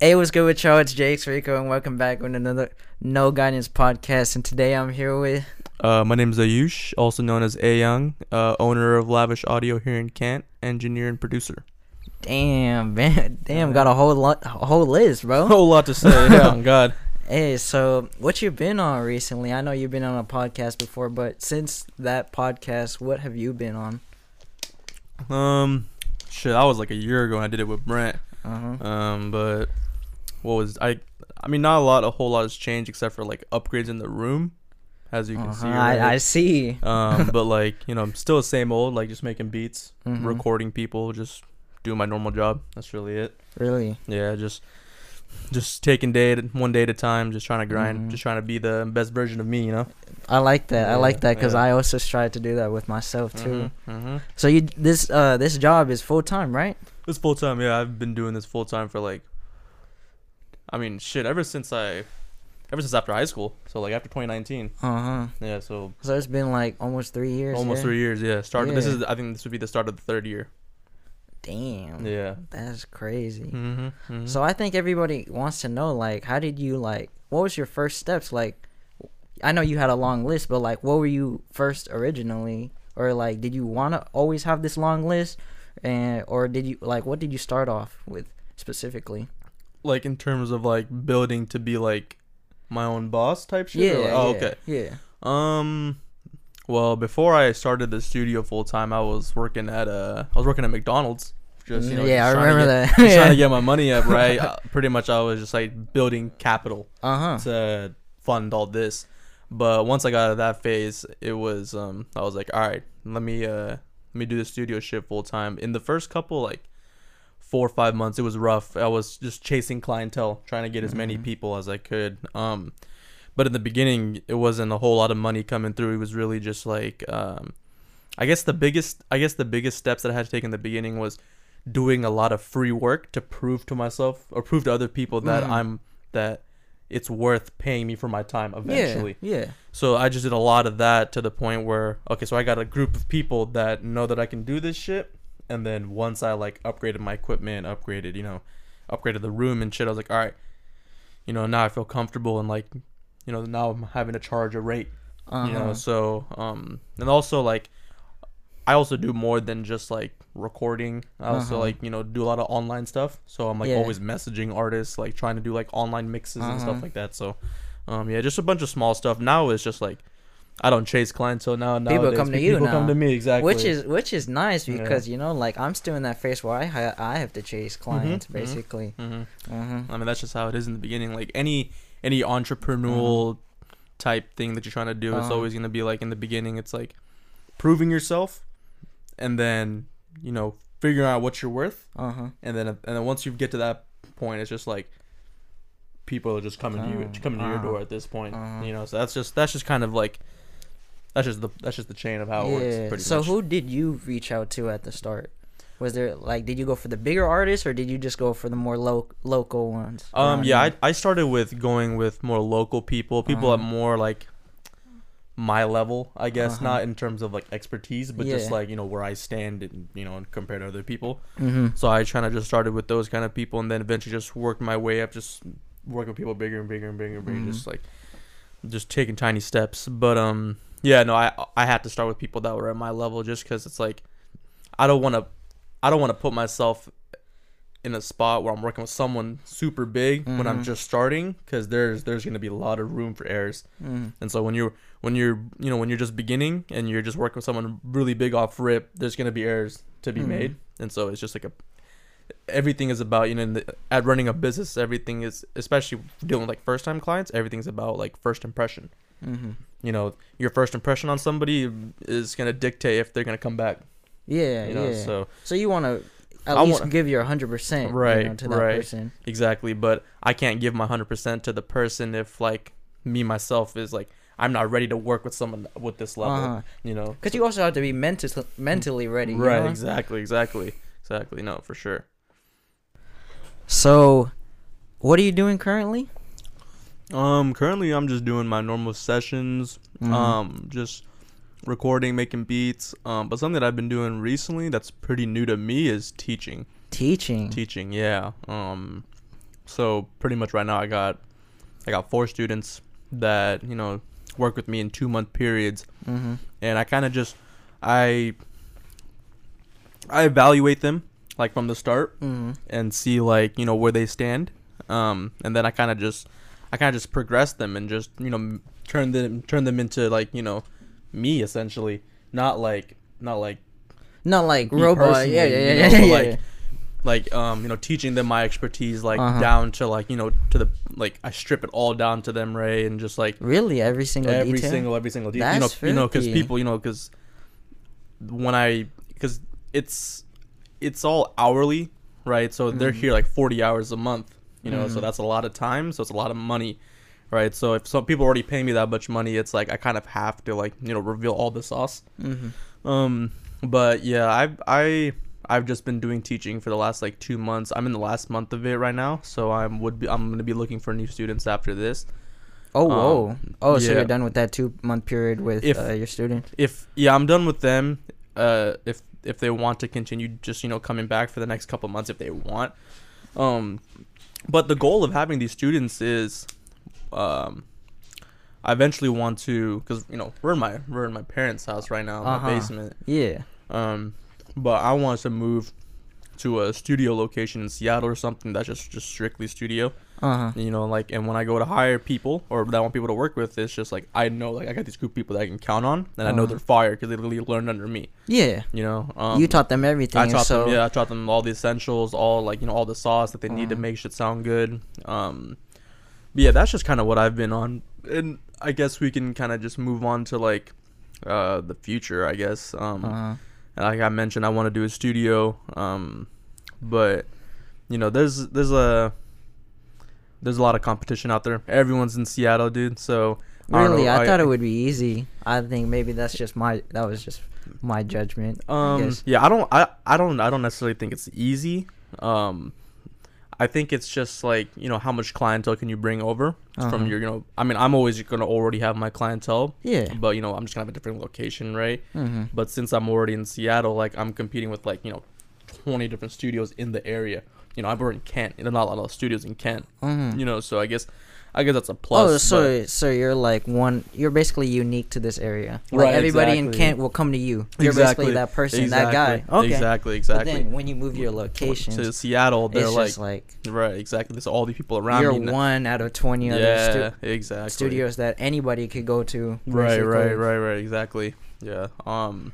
Hey, what's good with y'all? It's Jakes Rico, and welcome back with another No Guidance podcast. And today I'm here with Uh, my name is Ayush, also known as Ayvng, uh, owner of Lavish Audio here in Kent, engineer and producer. damn man, damn got a whole lot, a whole list, A bro. whole lot to say. yeah, God. Hey, so what you've been on recently? I know you've been on a podcast before, but since that podcast, what have you been on? Um, shit, that was like a year ago. and I did it with Brent. Uh huh. Um, but what was I? I mean, not a lot. A whole lot has changed except for like upgrades in the room, as you can see. Uh-huh, right? I, I see. um, but like you know, I'm still the same old. Like just making beats, Mhm. recording people, just doing my normal job. That's really it. Really? Yeah, just just taking day at, one day at a time, just trying to grind, Mhm. just trying to be the best version of me, you know. I like that. I like that because yeah. I also try to do that with myself too. Mm-hmm. So you this uh this job is full time, right? It's full time. Yeah, I've been doing this full time for like, I mean, shit, ever since I, ever since after high school. So like after 2019. Uh huh. Yeah, so So it's been like almost three years. almost yeah? three years. Yeah, started. This is. I think this would be the start of the third year. Damn. Yeah. That's crazy. Mm-hmm. So I think everybody wants to know, like, how did you like? What was your first steps? Like, I know you had a long list, but like, what were you first originally, or like, did you want to always have this long list, and or did you like, what did you start off with specifically? Like in terms of like building to be like my own boss type shit. or, like- oh, yeah, okay. Yeah. Um, well, before I started the studio full time, I was working at uh, I was working at McDonald's. Just you know, yeah, I just trying to remember get- that. Just trying to get my money up, right? uh, pretty much, I was just like building capital Uh huh. to fund all this. But once I got out of that phase, it was um, I was like, all right, let me uh, let me do the studio shit full time. In the first couple like four or five months, it was rough. I was just chasing clientele, trying to get as many Mhm. people as I could. Um, but in the beginning, it wasn't a whole lot of money coming through. It was really just like, um, I guess the biggest, I guess the biggest steps that I had to take in the beginning was doing a lot of free work to prove to myself or prove to other people that Mhm. I'm that it's worth paying me for my time eventually. Yeah. Yeah. So I just did a lot of that to the point where okay, so I got a group of people that know that I can do this shit, and then once I like upgraded my equipment, upgraded you know, upgraded the room and shit, I was like, all right, you know, now I feel comfortable and like, you know, now I'm having to charge a rate, Uh-huh. you know, so um, and also like, I also do more than just like recording. I also Uh-huh. like you know do a lot of online stuff, so I'm like Yeah. always messaging artists, like trying to do like online mixes and Uh-huh. stuff like that. So. Um, yeah, just a bunch of small stuff. Now it's just like I don't chase clients. clientele now. People come to you People now. come to me exactly. Which is which is nice Yeah. because you know, like I'm still in that phase where I ha- I have to chase clients mhm. basically. hmm Uh-huh. I mean, that's just how it is in the beginning. Like any any entrepreneurial type thing that you're trying to do, it's Uh-huh. always gonna be like in the beginning. It's like proving yourself, and then you know figuring out what you're worth, Uh huh. and then and then once you get to that point, it's just like people are just coming to you, Oh, coming to your uh-huh. door at this point. Uh-huh. You know, so that's just that's just kind of like that's just the that's just the chain of how it works. Pretty so much. who did you reach out to at the start? Was there like did you go for the bigger artists or did you just go for the more lo- local ones? Um, yeah. I, I started with going with more local people, people at Uh-huh. more like my level, I guess, Uh-huh. not in terms of like expertise, but just like you know where I stand and you know compared to other people. Mhm. So I kind of just started with those kind of people, and then eventually just worked my way up, just working with people bigger and bigger and bigger and bigger, Mhm. just like just taking tiny steps. But um, yeah, no, I I had to start with people that were at my level, just because it's like I don't want to I don't want to put myself in a spot where I'm working with someone super big when I'm Mhm. just starting, because there's there's gonna be a lot of room for errors. Mhm. And so when you're when you're you know when you're just beginning and you're just working with someone really big off rip, there's gonna be errors to be Mhm. made. And so it's just like a everything is about you know in the, at running a business everything is especially dealing with like first time clients everything's about like first impression Mhm. you know your first impression on somebody is gonna dictate if they're gonna come back Yeah, you know yeah. So, so you want to at I least wanna- give your 100% Right, you know, to that right. person. exactly but i can't give my 100% to the person if like me myself is like i'm not ready to work with someone with this level Uh-huh. you know Cuz you also have to be mental mentally ready, you right know? exactly exactly exactly no for sure So what are you doing currently? Um currently i'm just doing my normal sessions Mhm. um just recording making beats um but something that i've been doing recently that's pretty new to me is teaching teaching. teaching yeah um so pretty much right now I got I got four students that you know work with me in two month periods, Mm-hmm. and I kind of just I I evaluate them like from the start Mm-hmm. and see like you know where they stand, um, and then I kind of just I kind of just progress them and just you know m- turn them turn them into like you know me essentially, not like not like Not like robot. personally, Yeah, yeah, you yeah, know, yeah. yeah. like, like um you know teaching them my expertise like Uh-huh. down to like you know to the like I strip it all down to them Ray and just like really, every single every detail. single every single detail you know That's you know because people you know because when I because it's it's all hourly right so they're Mhm. here like 40 hours a month you know so Mhm. that's a lot of time so it's a lot of money right so if some people already pay me that much money it's like I kind of have to like you know reveal all the sauce Mm-hmm. um, but yeah, I've I I've just been doing teaching for the last like two months. I'm in the last month of it right now, so I'm would be I'm gonna be looking for new students after this. Oh, whoa. Um, oh, so yeah. you're done with that two month period with If- uh, your student? If yeah, I'm done with them. Uh, if if they want to continue, just you know coming back for the next couple months if they want. Um, but the goal of having these students is, um, I eventually want to because you know we're in my we're in my parents' house right now in Uh-huh. my basement. Yeah. Um, but I want to move to a studio location in Seattle or something that's just just strictly studio. Uh huh. You know, like and when I go to hire people or that I want people to work with, it's just like I know like I got these group of people that I can count on, and I know Uh-huh. they're fire because they literally learned under me. Yeah. You know, um, you taught them everything. I taught so them, yeah, I taught them all the essentials, all like you know all the sauce that they need to Uh-huh. make shit sound good. Um, but yeah, that's just kind of what I've been on, and I guess we can kind of just move on to like uh the future. I guess. Um, Uh-huh. like I mentioned, I want to do a studio. Um, but you know, there's there's a there's a lot of competition out there. Everyone's in Seattle, dude. So I Really, know, I, thought it would be easy. I think maybe that's just my that was just my judgment. Um, guess. yeah, I don't, I, I don't, I don't necessarily think it's easy. Um, I think it's just like you know how much clientele can you bring over Uh-huh. from your, you know, I mean, I'm always gonna already have my clientele, Yeah. but you know, I'm just gonna have a different location, right? Mm-hmm. But since I'm already in Seattle, like I'm competing with like you know, 20 different studios in the area. You know, I'm already in Kent. There's not a lot of studios in Kent. Mm-hmm. You know, so I guess, I guess that's a plus. oh, so but- so you're like one. You're basically unique to this area. Like Right, everybody in. Kent will come to you. You're Exactly, basically that person, that guy. Okay. Exactly, Exactly. But exactly. then when you move your location to Seattle, they're it's like, just like right, exactly. There's all these people around you're me. one out of twenty other stu- exactly. studios that anybody could go to. Right, right, right, right. Exactly. Yeah. Um,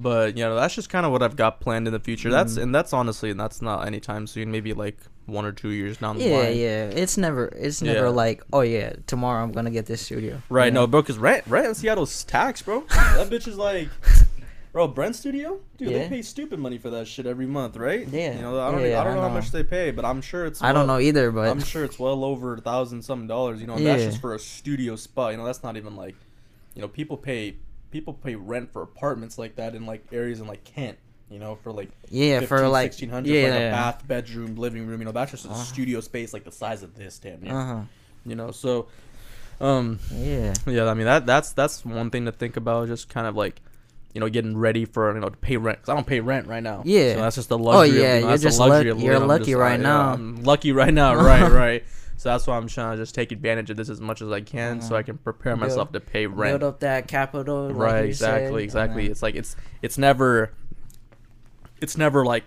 but you know that's just kind of what I've got planned in the future. That's Mhm. and that's honestly and that's not anytime soon. Maybe like one or two years down the Yeah, line. yeah. Yeah. It's never. It's never Yeah. like, oh yeah, tomorrow I'm gonna get this studio. Right. You No, bro. Cause rent rent in Seattle's tax, bro. that bitch is like. Bro, Brent Studio, dude, they pay stupid money for that shit every month, right? Yeah. You know, I don't, Yeah, I don't I know, how much they pay, but I'm sure it's. I don't know either, but I'm sure it's well over a thousand some dollars. You know, and that's just for a studio spot. You know, that's not even like, you know, people pay people pay rent for apartments like that in like areas in like Kent. You know, for like yeah, for like 1600 yeah, for like a yeah. bath, bedroom, living room. You know, that's just a Uh-huh. studio space like the size of this damn near. Uh huh. You know, so, um, Yeah. yeah, I mean that that's that's one thing to think about. Just kind of like, you know, getting ready for you know to pay rent. Cause I don't pay rent right now. Yeah. so that's just the Oh, luxury. of, yeah, you know, you're just luxury of you're lucky just- right I- yeah, now. I'm lucky right now. Right, right. So that's why I'm trying to just take advantage of this as much as I can, so Uh-huh. I can prepare Build- myself to pay rent. Build up that capital. right, said, exactly, and exactly. It's like it's it's never, it's never like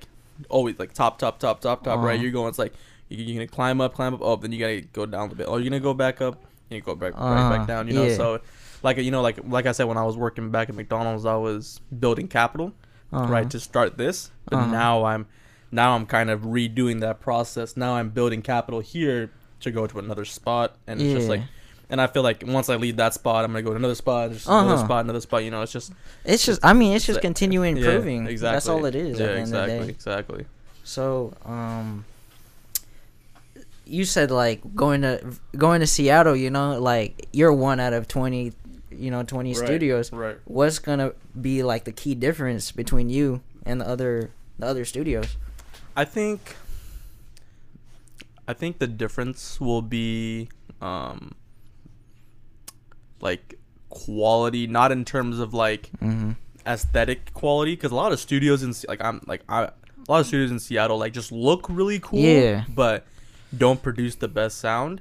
always like top, top, top, top, top. Right, Uh-huh. you're going. It's like you- you're gonna climb up, climb up, oh, then you gotta go down a bit. Oh, you're gonna go back up, and you go back, Uh-huh, back down. You know, yeah. so like you know, like like I said, when I was working back at McDonald's, I was building capital Uh-huh. right to start this but Uh-huh. now i'm now i'm kind of redoing that process now i'm building capital here to go to another spot and it's just like and i feel like once i leave that spot i'm gonna go to another spot just another Uh-huh. spot another spot you know it's just It's just. I mean, it's just continuing yeah, improving. exactly That's all it is. yeah at the end exactly of the day. exactly So, um, you said like going to going to Seattle. You know, like you're one out of twenty. You know, twenty Right, studios. right What's gonna be like the key difference between you and the other the other studios? i think i think the difference will be um like quality not in terms of like Mm-hmm. aesthetic quality because a lot of studios in like I'm like I a lot of studios in Seattle like just look really cool. Yeah. But don't produce the best sound.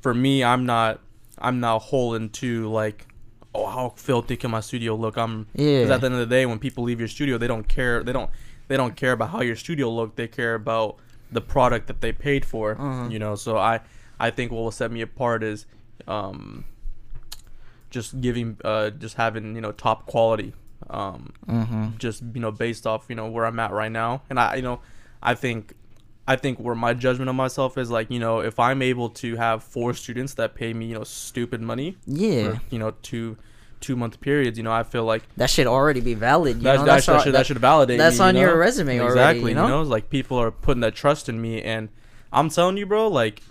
For me, I'm not I'm not whole into like oh how filthy can my studio look. I'm because at the end of the day, when people leave your studio, they don't care. They don't they don't care about how your studio look. They care about the product that they paid for. Uh-huh. You know, so I I think what will set me apart is um just giving uh just having you know top quality um Mm-hmm. just you know based off you know where I'm at right now and I you know I think I think where my judgment of myself is like you know if I'm able to have four students that pay me you know stupid money Yeah. for you know two two month periods you know I feel like That should already be valid. You that, know, that, that should, that- that should validate that's me, you on your know? resume already, exactly you know? it's like people are putting that trust in me and I'm telling you bro like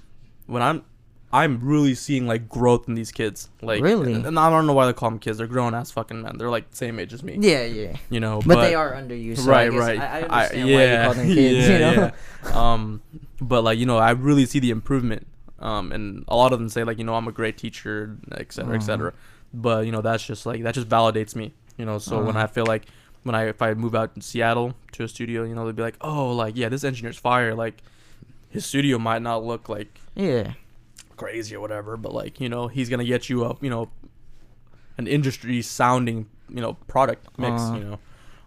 when I'm I'm really seeing like growth in these kids like Really? and I don't know why they call them kids they're grown ass fucking men they're like the same age as me Yeah, yeah. you know But, they are under you, so right, I right. I, I I- understand why you call them kids. yeah, you know? yeah. Um, but like you know, I really see the improvement. Um, and a lot of them say like you know I'm a great teacher, et cetera, et Uh-huh. cetera. But you know that's just like that just validates me. You know, so when Uh-huh. I feel like when I if I move out in Seattle to a studio, you know they'd be like, oh, like yeah, this engineer's fire. Like his studio might not look like Yeah. crazy or whatever, but like you know he's gonna get you up, you know, an industry sounding you know product mix, Uh-huh. you know.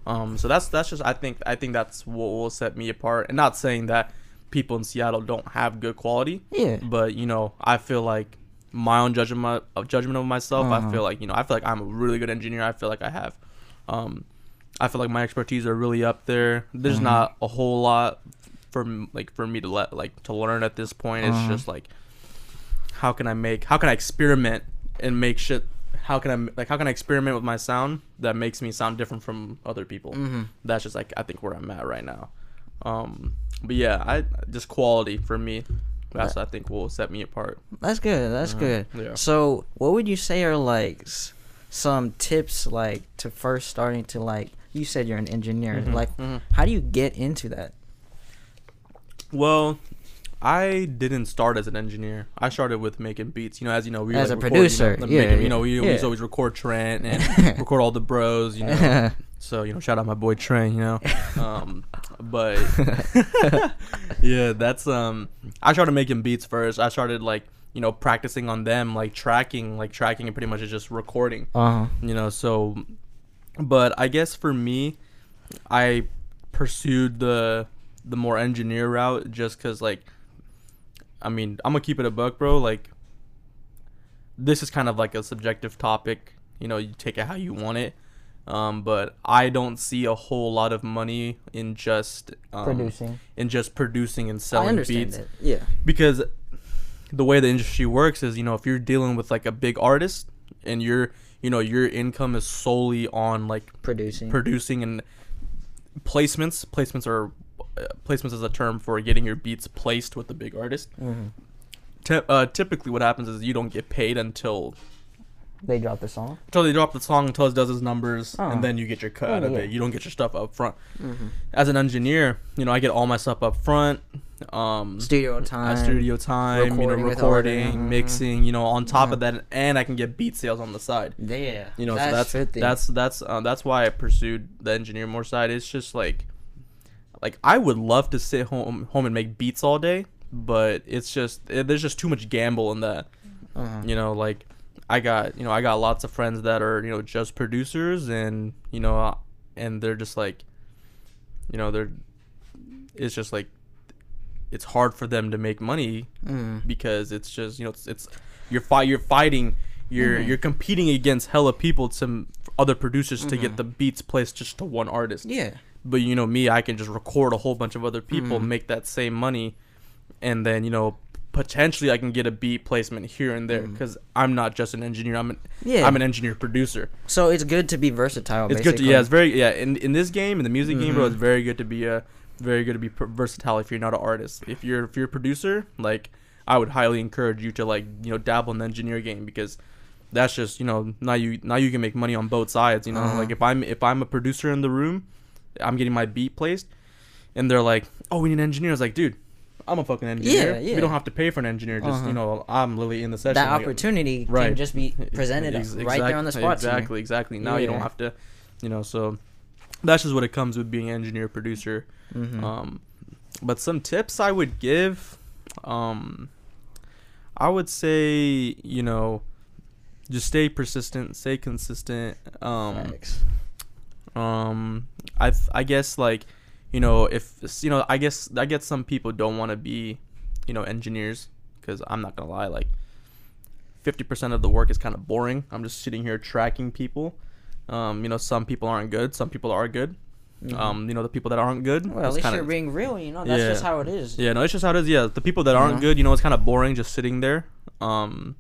Um, so that's that's just I think I think that's what will set me apart, and not saying that people in Seattle don't have good quality, Yeah. but you know I feel like my own judgment of judgment of myself. I Uh-huh. feel like you know I feel like I'm a really good engineer. I feel like I have. Um, I feel like my expertise are really up there. There's Mhm. not a whole lot for like for me to let like to learn at this point. It's Uh-huh. just like how can I make how can I experiment and make shit how can I like how can I experiment with my sound that makes me sound different from other people. Mm-hmm. That's just like I think where I'm at right now. Um, but yeah, I just quality for me. That's what I think will set me apart. That's good. That's Uh, good. yeah. So, what would you say are like some tips like to first starting to like? You said you're an engineer. Mhm, Like, mhm. how do you get into that? Well, I didn't start as an engineer. I started with making beats. You know, as you know, we As like, a record, producer, You know, yeah, making- you know, we, we yeah. to always record Trent and record all the bros. You know, so you know, shout out my boy Trent. You know, um, but yeah, that's um. I started making beats first. I started like you know practicing on them, like tracking, like tracking, and pretty much is just recording. Uh huh. you know so but i guess for me i pursued the the more engineer route just because like i mean i'm gonna keep it a buck bro like this is kind of like a subjective topic you know you take it how you want it um, but i don't see a whole lot of money in just um, Producing. in just producing and I selling understand beats it. Yeah. because the way the industry works is you know if you're dealing with like a big artist and you're you know your income is solely on like Producing. producing and placements placements are uh, placements is a term for getting your beats placed with the big artist hmm Ty- uh, typically what happens is you don't get paid until They drop the song. until they drop the song until it does its numbers Oh. and then you get your cut out Oh, of yeah. it you don't get your stuff up front Mm-hmm. as an engineer you know i get all my stuff up front um Studio time. studio time, you know, recording with recording, audio. Mhm. mixing, you know, on top Mhm. of that, and I can get beat sales on the side. Yeah. You know, so that's fifty. that's that's uh, that's why I pursued the engineer more side. It's just like, like I would love to sit home home and make beats all day, but it's just eh, there's just too much gamble in that. Uh-huh. You know, like I got you know I got lots of friends that are you know just producers, and you know, and they're just like, you know, they're it's just like it's hard for them to make money Mm. because it's just you know it's, it's you're fight you're fighting you're Mhm. you're competing against hella people some other producers to Mhm. get the beats placed just to one artist Yeah. but you know me i can just record a whole bunch of other people Mhm. make that same money and then you know potentially i can get a beat placement here and there because i'm not just an engineer i'm an Yeah. i'm an engineer producer So it's good to be versatile. it's good to basically. yeah it's very yeah in in this game in the music game bro it's very good to be a very good to be versatile if you're not an artist if you're if you're a producer like i would highly encourage you to like you know dabble in the engineer game because that's just you know now you now you can make money on both sides you know Uh-huh. like if i'm if i'm a producer in the room i'm getting my beat placed and they're like oh we need an engineer it's like dude i'm a fucking engineer yeah. yeah. we don't have to pay for an engineer just Uh-huh. you know i'm literally in the session that like, opportunity Right. can just be presented Ex- right there on the spot. Exactly, exactly. Now you don't have to, you know. So that's just what it comes with being an engineer producer. Mhm. Um, but some tips I would give, Um, I would say you know, just stay persistent, stay consistent. Um, Facts. um, I th- I guess like, you know, if you know, I guess I guess some people don't want to be, you know, engineers because I'm not gonna lie, like, fifty percent of the work is kind of boring. I'm just sitting here tracking people. Um, you know, some people aren't good, some people are good. Um, you know, the people that aren't good, Mm-hmm. Well, at least kinda- you're being real. You know, that's Yeah. just how it is. yeah, no, it's just how it is. Yeah, the people that aren't know? good, you know, it's kind of boring just sitting there. Um,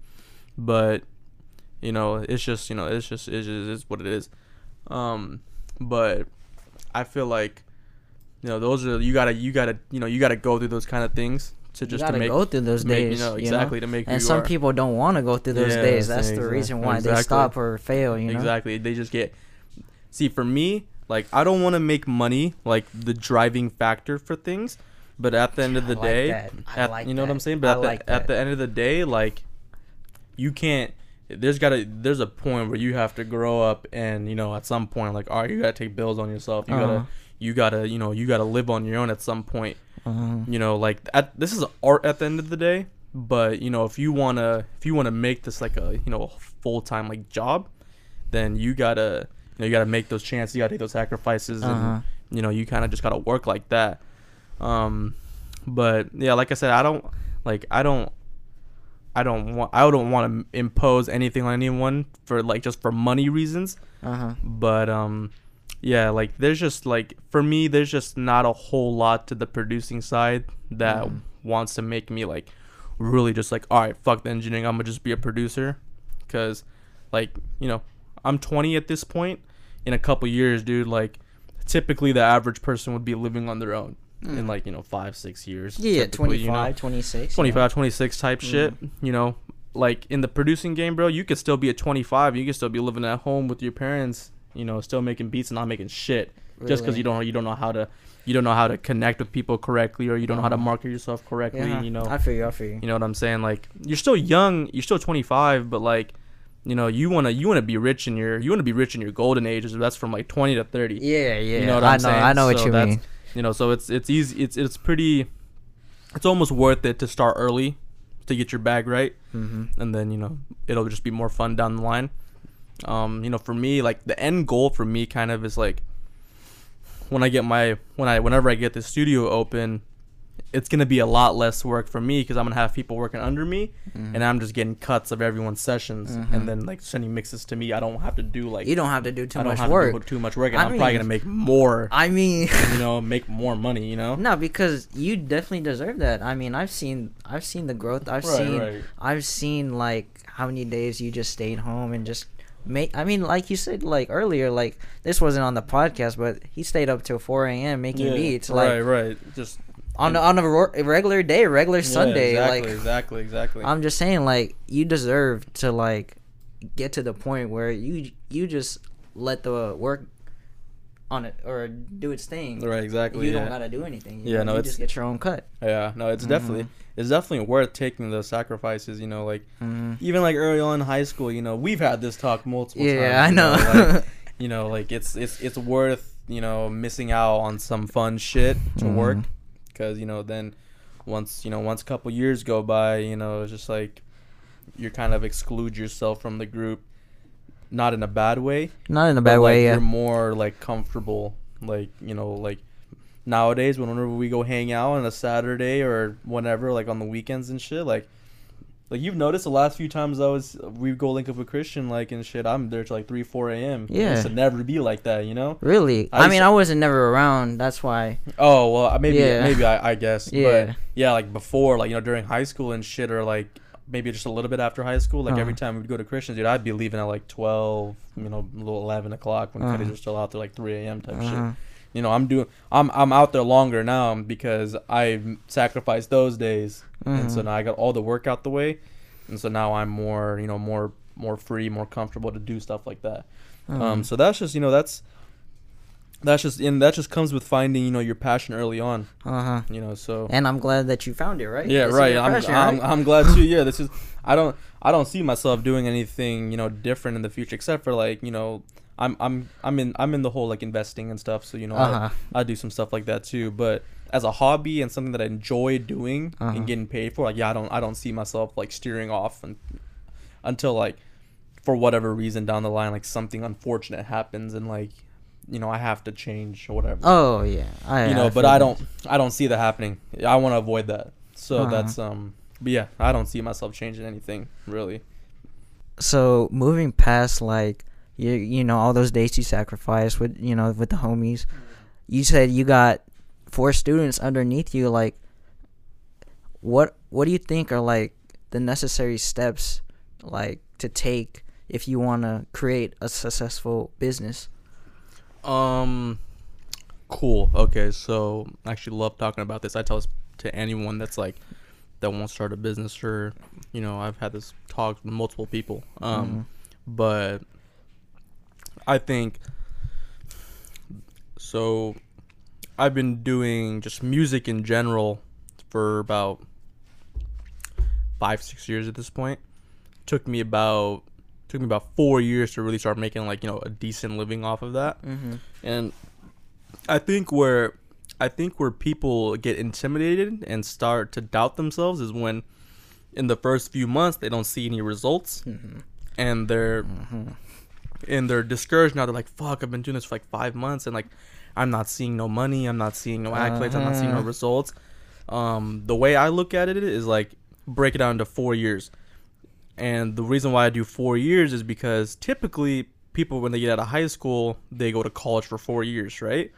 but you know, it's just you know, it's just it's just it's what it is. Um, but I feel like you know those are you gotta you gotta you know you gotta go through those kind of things to just gotta to make go through those to make, days. you know you exactly to make And some are. people don't want to go through those Yeah, days. That's exa- the reason why they stop or fail. You know. Exactly. They just get See, for me, like I don't want to make money like the driving factor for things, but at the end of I the like day, that. I at, like you know what. I'm saying? I But at the like at the end of the day, like you can't there's got to there's a point where you have to grow up and you know at some point like all right you got to take bills on yourself you Uh-huh. to you got to you know you got to live on your own at some point Uh-huh. you know like at, this is art at the end of the day but you know if you want to if you want to make this like a you know full-time like job then you got to you know you got to make those chances you got to take those sacrifices Uh-huh. and you know you kind of just got to work like that um but yeah like i said i don't like i don't i don't want i don't want to impose anything on anyone for like just for money reasons Uh-huh. but um yeah like there's just like for me there's just not a whole lot to the producing side that Mhm. wants to make me like really just like all right fuck the engineering i'm gonna just be a producer because like you know i'm 20 at this point in a couple years dude like typically the average person would be living on their own in Mm. like you know five six years Yeah, typically, you know? 25, 26. 25 26 type shit you know like in the producing game bro you could still be at 25 you could still be living at home with your parents you know still making beats and not making shit just because you don't you don't know how to you don't know how to connect with people correctly or you don't know how to Uh-huh. market yourself correctly Yeah, you know I feel you. I feel you. you know what i'm saying like you're still young you're still 25 but like you know you want to you want to be rich in your you want to be rich in your golden ages that's from like 20 to 30 Yeah, yeah. you know what I I'm know. saying? I know what you mean. you know so it's it's easy it's it's pretty it's almost worth it to start early to get your bag right Mm-hmm. and then you know it'll just be more fun down the line um you know for me like the end goal for me kind of is like when i get my when i whenever i get the studio open it's gonna be a lot less work for me because i'm gonna have people working under me and i'm just getting cuts of everyone's sessions Mhm. and then like sending mixes to me i don't have to do like You don't have to do too i don't much have work. to do too much work and I i'm probably gonna make more I mean, you know make more money you know no, because you definitely deserve that. I mean, I've seen, I've seen the growth. I've Right, seen, right. I've seen like how many days you just stayed home and just make. I mean, like you said, like earlier, like this wasn't on the podcast, but he stayed up till 4 a.m. making beats, like right right just on a, on a a regular day, regular Yeah, Sunday. exactly Like exactly exactly I'm just saying, like you deserve to like get to the point where you you just let the work on it or do its thing. right exactly You yeah. don't gotta do anything. You Yeah, know, no, you it's- just get your own cut. Yeah, no, it's definitely Mm-hmm. it's definitely worth taking those sacrifices. You know, like Mhm. even like early on in high school. You know, we've had this talk multiple times. Yeah, I you know. like, you know, like it's it's it's worth you know missing out on some fun shit to work Mhm. because you know then once you know once a couple years go by, you know, it's just like you kind of exclude yourself from the group, not in a bad way, Not in a but, bad like, way. Yeah. You're more like comfortable, like you know, like nowadays when whenever we go hang out on a Saturday or whenever, like on the weekends and shit, like. Like you've noticed the last few times I was we go link up with Christian like and shit I'm there till like three four a.m. It Yeah. to never be like that you know Really? I I, mean, I wasn't never around. That's why. Oh well, maybe Yeah. maybe I, I guess. Yeah. But yeah, like before, like you know, during high school and shit, or like maybe just a little bit after high school. Like every Uh-huh. time we'd go to Christians, dude, I'd be leaving at like twelve, you know, little eleven o'clock when Uh-huh. kiddies are still out there, like three a.m. type Uh-huh. shit. You know, I'm doing, I'm I'm out there longer now because I sacrificed those days, and so Mhm. now I got all the work out the way, and so now I'm more, you know, more more free, more comfortable to do stuff like that. Uh-huh. Um, so that's just you know that's that's just and that just comes with finding you know your passion early on. Uh huh. You know, so And I'm glad that you found it, right? yeah, right. I'm, passion, I'm right? I'm glad too. Yeah, this is I don't I don't see myself doing anything you know different in the future except for like you know I'm I'm I'm in I'm in the whole like investing and stuff. So you know, Uh-huh. I, I do some stuff like that too. But as a hobby and something that I enjoy doing Uh-huh. and getting paid for, like yeah, I don't I don't see myself like steering off and until like for whatever reason down the line like something unfortunate happens and like you know I have to change or whatever. Oh yeah, I you know, I but I don't I don't see that happening. I want to avoid that. So Uh-huh. that's um. But yeah, I don't see myself changing anything really. So moving past like you you know all those days you sacrificed with you know with the homies, you said you got four students underneath you. Like, what what do you think are like the necessary steps like to take if you want to create a successful business? Um, cool. Okay, so I actually love talking about this. I tell this to anyone that's like that wants to start a business or you know I've had this talk with multiple people. Um, but I think so. I've been doing just music in general for about five six years at this point. Took me about took me about four years to really start making like you know a decent living off of that. Mm-hmm. And I think where I think where people get intimidated and start to doubt themselves is when in the first few months they don't see any results Mm-hmm. and they're and they're discouraged now they're like fuck I've been doing this for like 5 months and like I'm not seeing no money, I'm not seeing no accolades, I'm not seeing no Uh-huh. results. Um the way I look at it is like break it down into 4 years. And the reason why I do 4 years is because typically people when they get out of high school, they go to college for 4 years, right?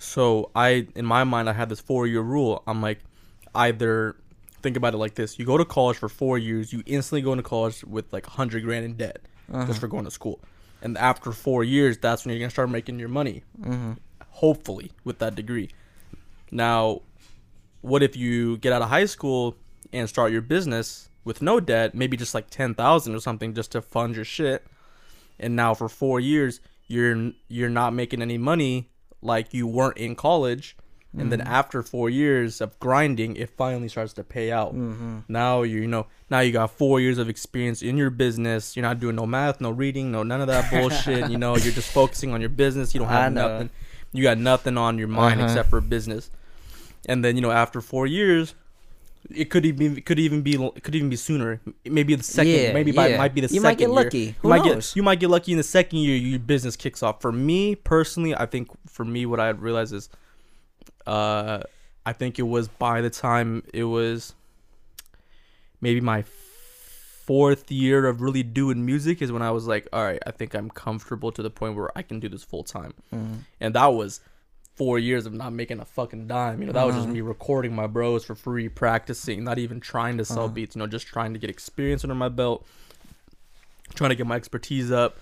So I, in my mind, I had this four year rule. I'm like, either think about it like this: you go to college for four years, you instantly go into college with like hundred grand in debt just for going to school, and after four years, that's when you're gonna start making your money. Mm-hmm. Hopefully, with that degree. Now, what if you get out of high school and start your business with no debt, maybe just like ten thousand or something, just to fund your shit, and now for four years you're you're not making any money like you weren't in college. And then after four years of grinding it finally starts to pay out. Now you you know now you got four years of experience in your business. You're not doing no math no reading no none of that bullshit you know. You're just focusing on your business. You don't have nothing. You got nothing on your mind Uh-huh. except for business. And then you know after four years it could even could even be could even be sooner. Maybe the second, Yeah, maybe by might be the You second might get year. lucky. You Who might knows? get you might get lucky in the second year your business kicks off. For me personally, I think for me what I realized is, uh, I think it was by the time it was maybe my fourth year of really doing music is when I was like, all right, I think I'm comfortable to the point where I can do this full time, Mm-hmm. and that was four years of not making a fucking dime. You know, that was just me recording my bros for free, practicing, not even trying to sell beats. You know, just trying to get experience under my belt, trying to get my expertise up.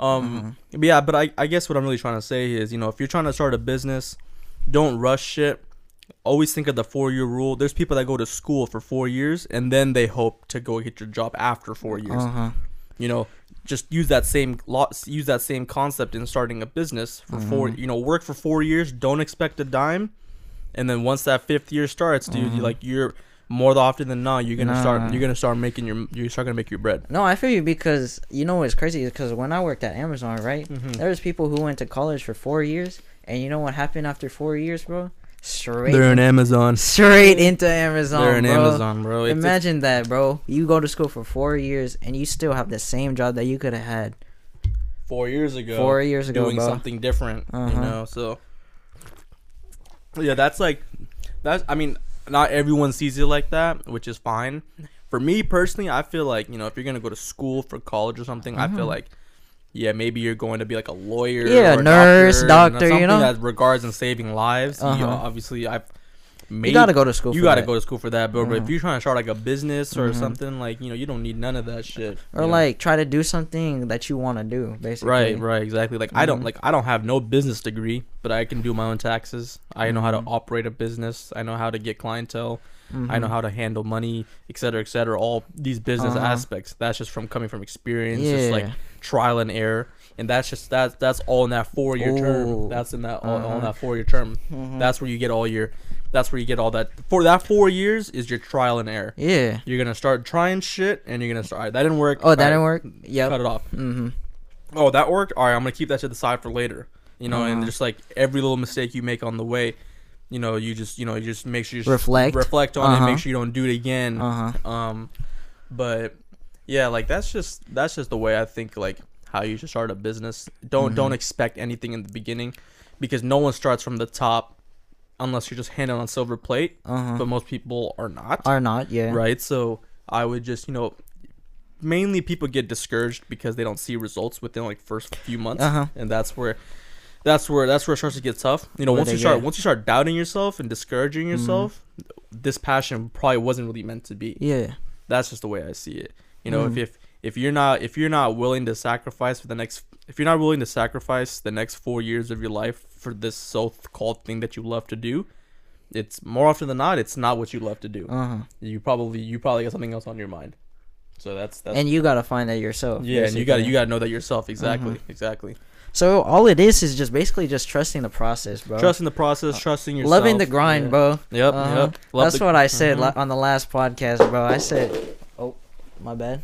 Um, but yeah, but I, I guess what I'm really trying to say is, you know, if you're trying to start a business, don't rush shit. Always think of the four year rule. There's people that go to school for four years and then they hope to go get your job after four years Uh huh. you know just use that same lot use that same concept in starting a business for four you know work for four years don't expect a dime and then once that fifth year starts dude you like you're more often than not you're gonna Nah. start you're gonna start making your you're start gonna make your bread No, I feel you because you know what's crazy is because when I worked at Amazon, right, Mhm. there was people who went to college for four years, and you know what happened after four years, bro? Straight, they're in amazon straight into Amazon. they're in bro. amazon bro It's- it's- Imagine that, bro. You go to school for four years and you still have the same job that you could have had four years ago four years ago, doing bro. something different you Uh-huh. know so yeah that's like that's i mean not everyone sees it like that which is fine for me personally i feel like you know if you're gonna go to school for college or something i feel like yeah maybe you're going to be like a lawyer Mm-hmm. Yeah, or a nurse, doctor, you know? that regards in saving lives you know, Uh-huh. obviously i've You gotta go to school. you gotta that. go to school for that, but, but if you're trying to start like a business or Mhm. something, like you know, you don't need none of that shit. or you know? like try to do something that you want to do, basically. Right, right, exactly. Like I don't Mhm. like I don't have no business degree, but I can do my own taxes. I know how to Mhm. operate a business. I know how to get clientele. I know Mhm. how to handle money, et cetera, et cetera. All these business Uh-huh. aspects. That's just from coming from experience, just like Yeah. Trial and error, and that's just that's that's all in that four year term. That's in that all, all in Uh-huh. that four year term. Mhm. That's where you get all your. That's where you get all that. For that four years is your trial and error. Yeah. You're gonna start trying shit, and you're gonna start. "Alright, that didn't work. Oh, that Alright, didn't work. Yeah, Cut it off. Mm-hmm. oh that worked all right i'm gonna keep that to the side for later you know and Uh-huh. just like every little mistake you make on the way you know you just you know you just make sure you Reflect. reflect on it Uh-huh. make sure you don't do it again Uh huh. um but yeah like that's just that's just the way i think like how you should start a business don't Mhm. don't expect anything in the beginning because no one starts from the top unless you're just handed on silver plate Uh huh. but most people are not Are not. Yeah. right so i would just you know mainly people get discouraged because they don't see results within like first few months Uh huh. and that's where that's where that's where it starts to get tough you know Where once you start get- once you start doubting yourself and discouraging yourself this passion probably wasn't really meant to be Yeah. that's just the way i see it you know Mm. if, if if you're not if you're not willing to sacrifice for the next if you're not willing to sacrifice the next four years of your life for this so-called thing that you love to do it's more often than not it's not what you love to do Uh huh. you probably you probably got something else on your mind so that's that's And you gotta find that yourself. yeah and you got to you got to know that yourself exactly Mhm. exactly So all it is is just basically just trusting the process, bro. trusting the process trusting yourself Loving the grind, Yeah. bro. yep Uh-huh. yep Love That's the- what I said la- on the last podcast, bro. I said, "Oh, my bad."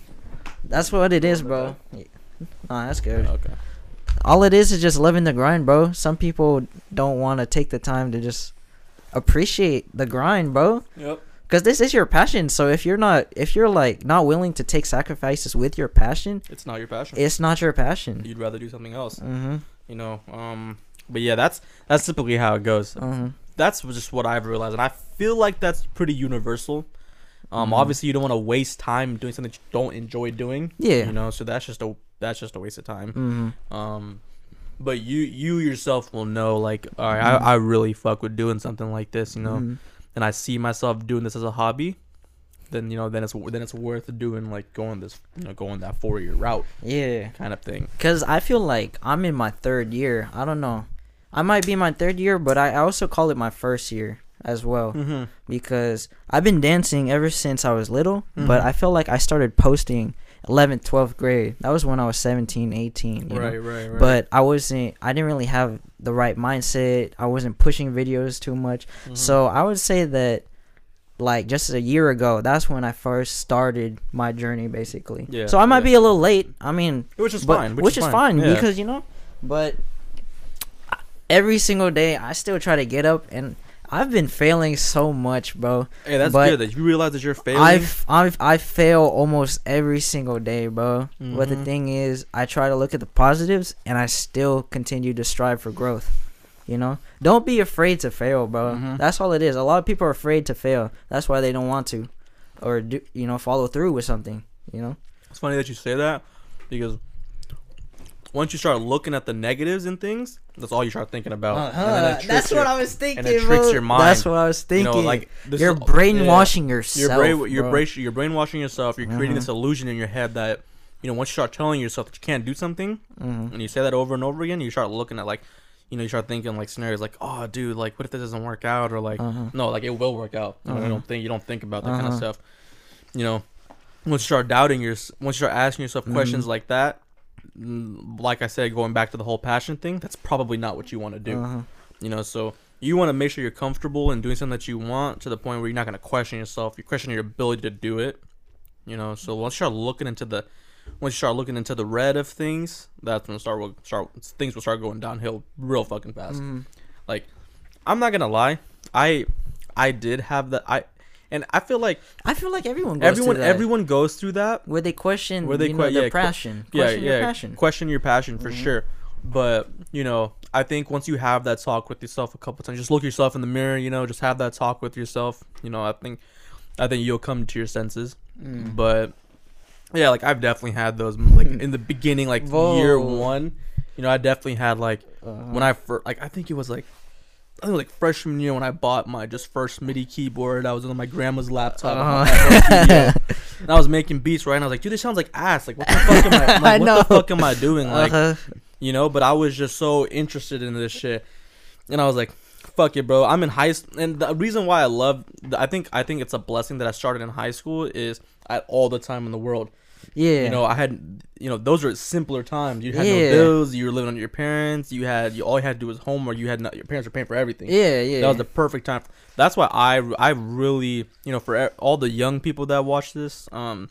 That's what it is, bro. Nah, that's good. okay All it is is just living the grind, bro. Some people don't want to take the time to just appreciate the grind, bro. yep Cause this is your passion. So if you're not, if you're like not willing to take sacrifices with your passion, it's not your passion it's not your passion. you'd rather do something else Mm-hmm. you know um but yeah that's that's typically how it goes Mm-hmm. that's just what i've realized and i feel like that's pretty universal um Mhm. obviously you don't want to waste time doing something that you don't enjoy doing Yeah. you know so that's just a that's just a waste of time Mm-hmm. um but you you yourself will know like all right, Mhm. I, I really fuck with doing something like this you know Mhm. and i see myself doing this as a hobby then you know then it's then it's worth doing like going this you know going that four year route Yeah. kind of thing Cause I feel like I'm in my third year. I don't know. I might be my third year, but I I also call it my first year as well mm-hmm. because I've been dancing ever since I was little. But Mhm. I feel like I started posting 11th, 12th grade. That was when I was 17, 18. You know? right right right But I wasn't. I didn't really have the right mindset. I wasn't pushing videos too much. Mhm. So I would say that, like just a year ago, that's when I first started my journey, basically. Yeah, So I might yeah. be a little late. I mean, which is but- fine which, is, fine, Yeah. because you know, but every single day I still try to get up, and I've been failing so much, bro. hey that's but good that you realize that you're failing I've I've I fail almost every single day, bro. But the Mhm. thing is, I try to look at the positives, and I still continue to strive for growth. You know, don't be afraid to fail, bro. Mhm. That's all it is. A lot of people are afraid to fail. That's why they don't want to, or do you know follow through with something. You know. It's funny that you say that because once you start looking at the negatives and things, that's all you start thinking about. And then it tricks That's your- what I was thinking. And it tricks bro. your mind. That's what I was thinking. You know, like you're is- brainwashing yeah. yourself. You're, brain, you're, brain, you're brainwashing yourself. You're creating Mhm. this illusion in your head that you know once you start telling yourself that you can't do something, Mhm. and you say that over and over again, you start looking at like, you know, you start thinking like scenarios like, oh, dude, like what if this doesn't work out, or like, Uh-huh. no, like it will work out. You know, I Uh-huh. don't think you don't think about that kind of Uh-huh. stuff. You know, once you start doubting your, once you start asking yourself questions Mhm. like that, like I said, going back to the whole passion thing, that's probably not what you want to do. Uh-huh. You know, so you want to make sure you're comfortable in doing something that you want to the point where you're not going to question yourself. You're questioning your ability to do it. You know, so once you start looking into the, once you start looking into the red of things, that's when start will start things will start going downhill real fucking fast. Mhm. Like, I'm not gonna lie, I, I did have that. I, and I feel like I feel like everyone goes everyone through that, everyone goes through that. where they question Where they you know, que- their yeah, passion. Yeah, Question yeah. your passion. Question your passion for Mhm. sure. But you know, I think once you have that talk with yourself a couple times, just look yourself in the mirror. You know, just have that talk with yourself. You know, I think, I think you'll come to your senses. Mm. But yeah, like I've definitely had those like in the beginning, like year one. You know, I definitely had like Uh-huh. when I first like I think it was like I think it was like freshman year when I bought my just first MIDI keyboard. I was on my grandma's laptop. Uh-huh. and I was making beats right, and I was like, dude, this sounds like ass. Like, what the fuck am I Like, what the fuck am I doing? Like, Uh-huh. you know. But I was just so interested in this shit, and I was like, fuck it, bro. I'm in high, school. and the reason why I love, I think, I think it's a blessing that I started in high school is I had all the time in the world. Yeah. You know, I had, you know, those are simpler times. You had Yeah. no bills. You were living under your parents. You had, you all you had to do was homework. You had, not, your parents were paying for everything. yeah, yeah. That was the perfect time. That's why I, I really, you know, for all the young people that watch this, um,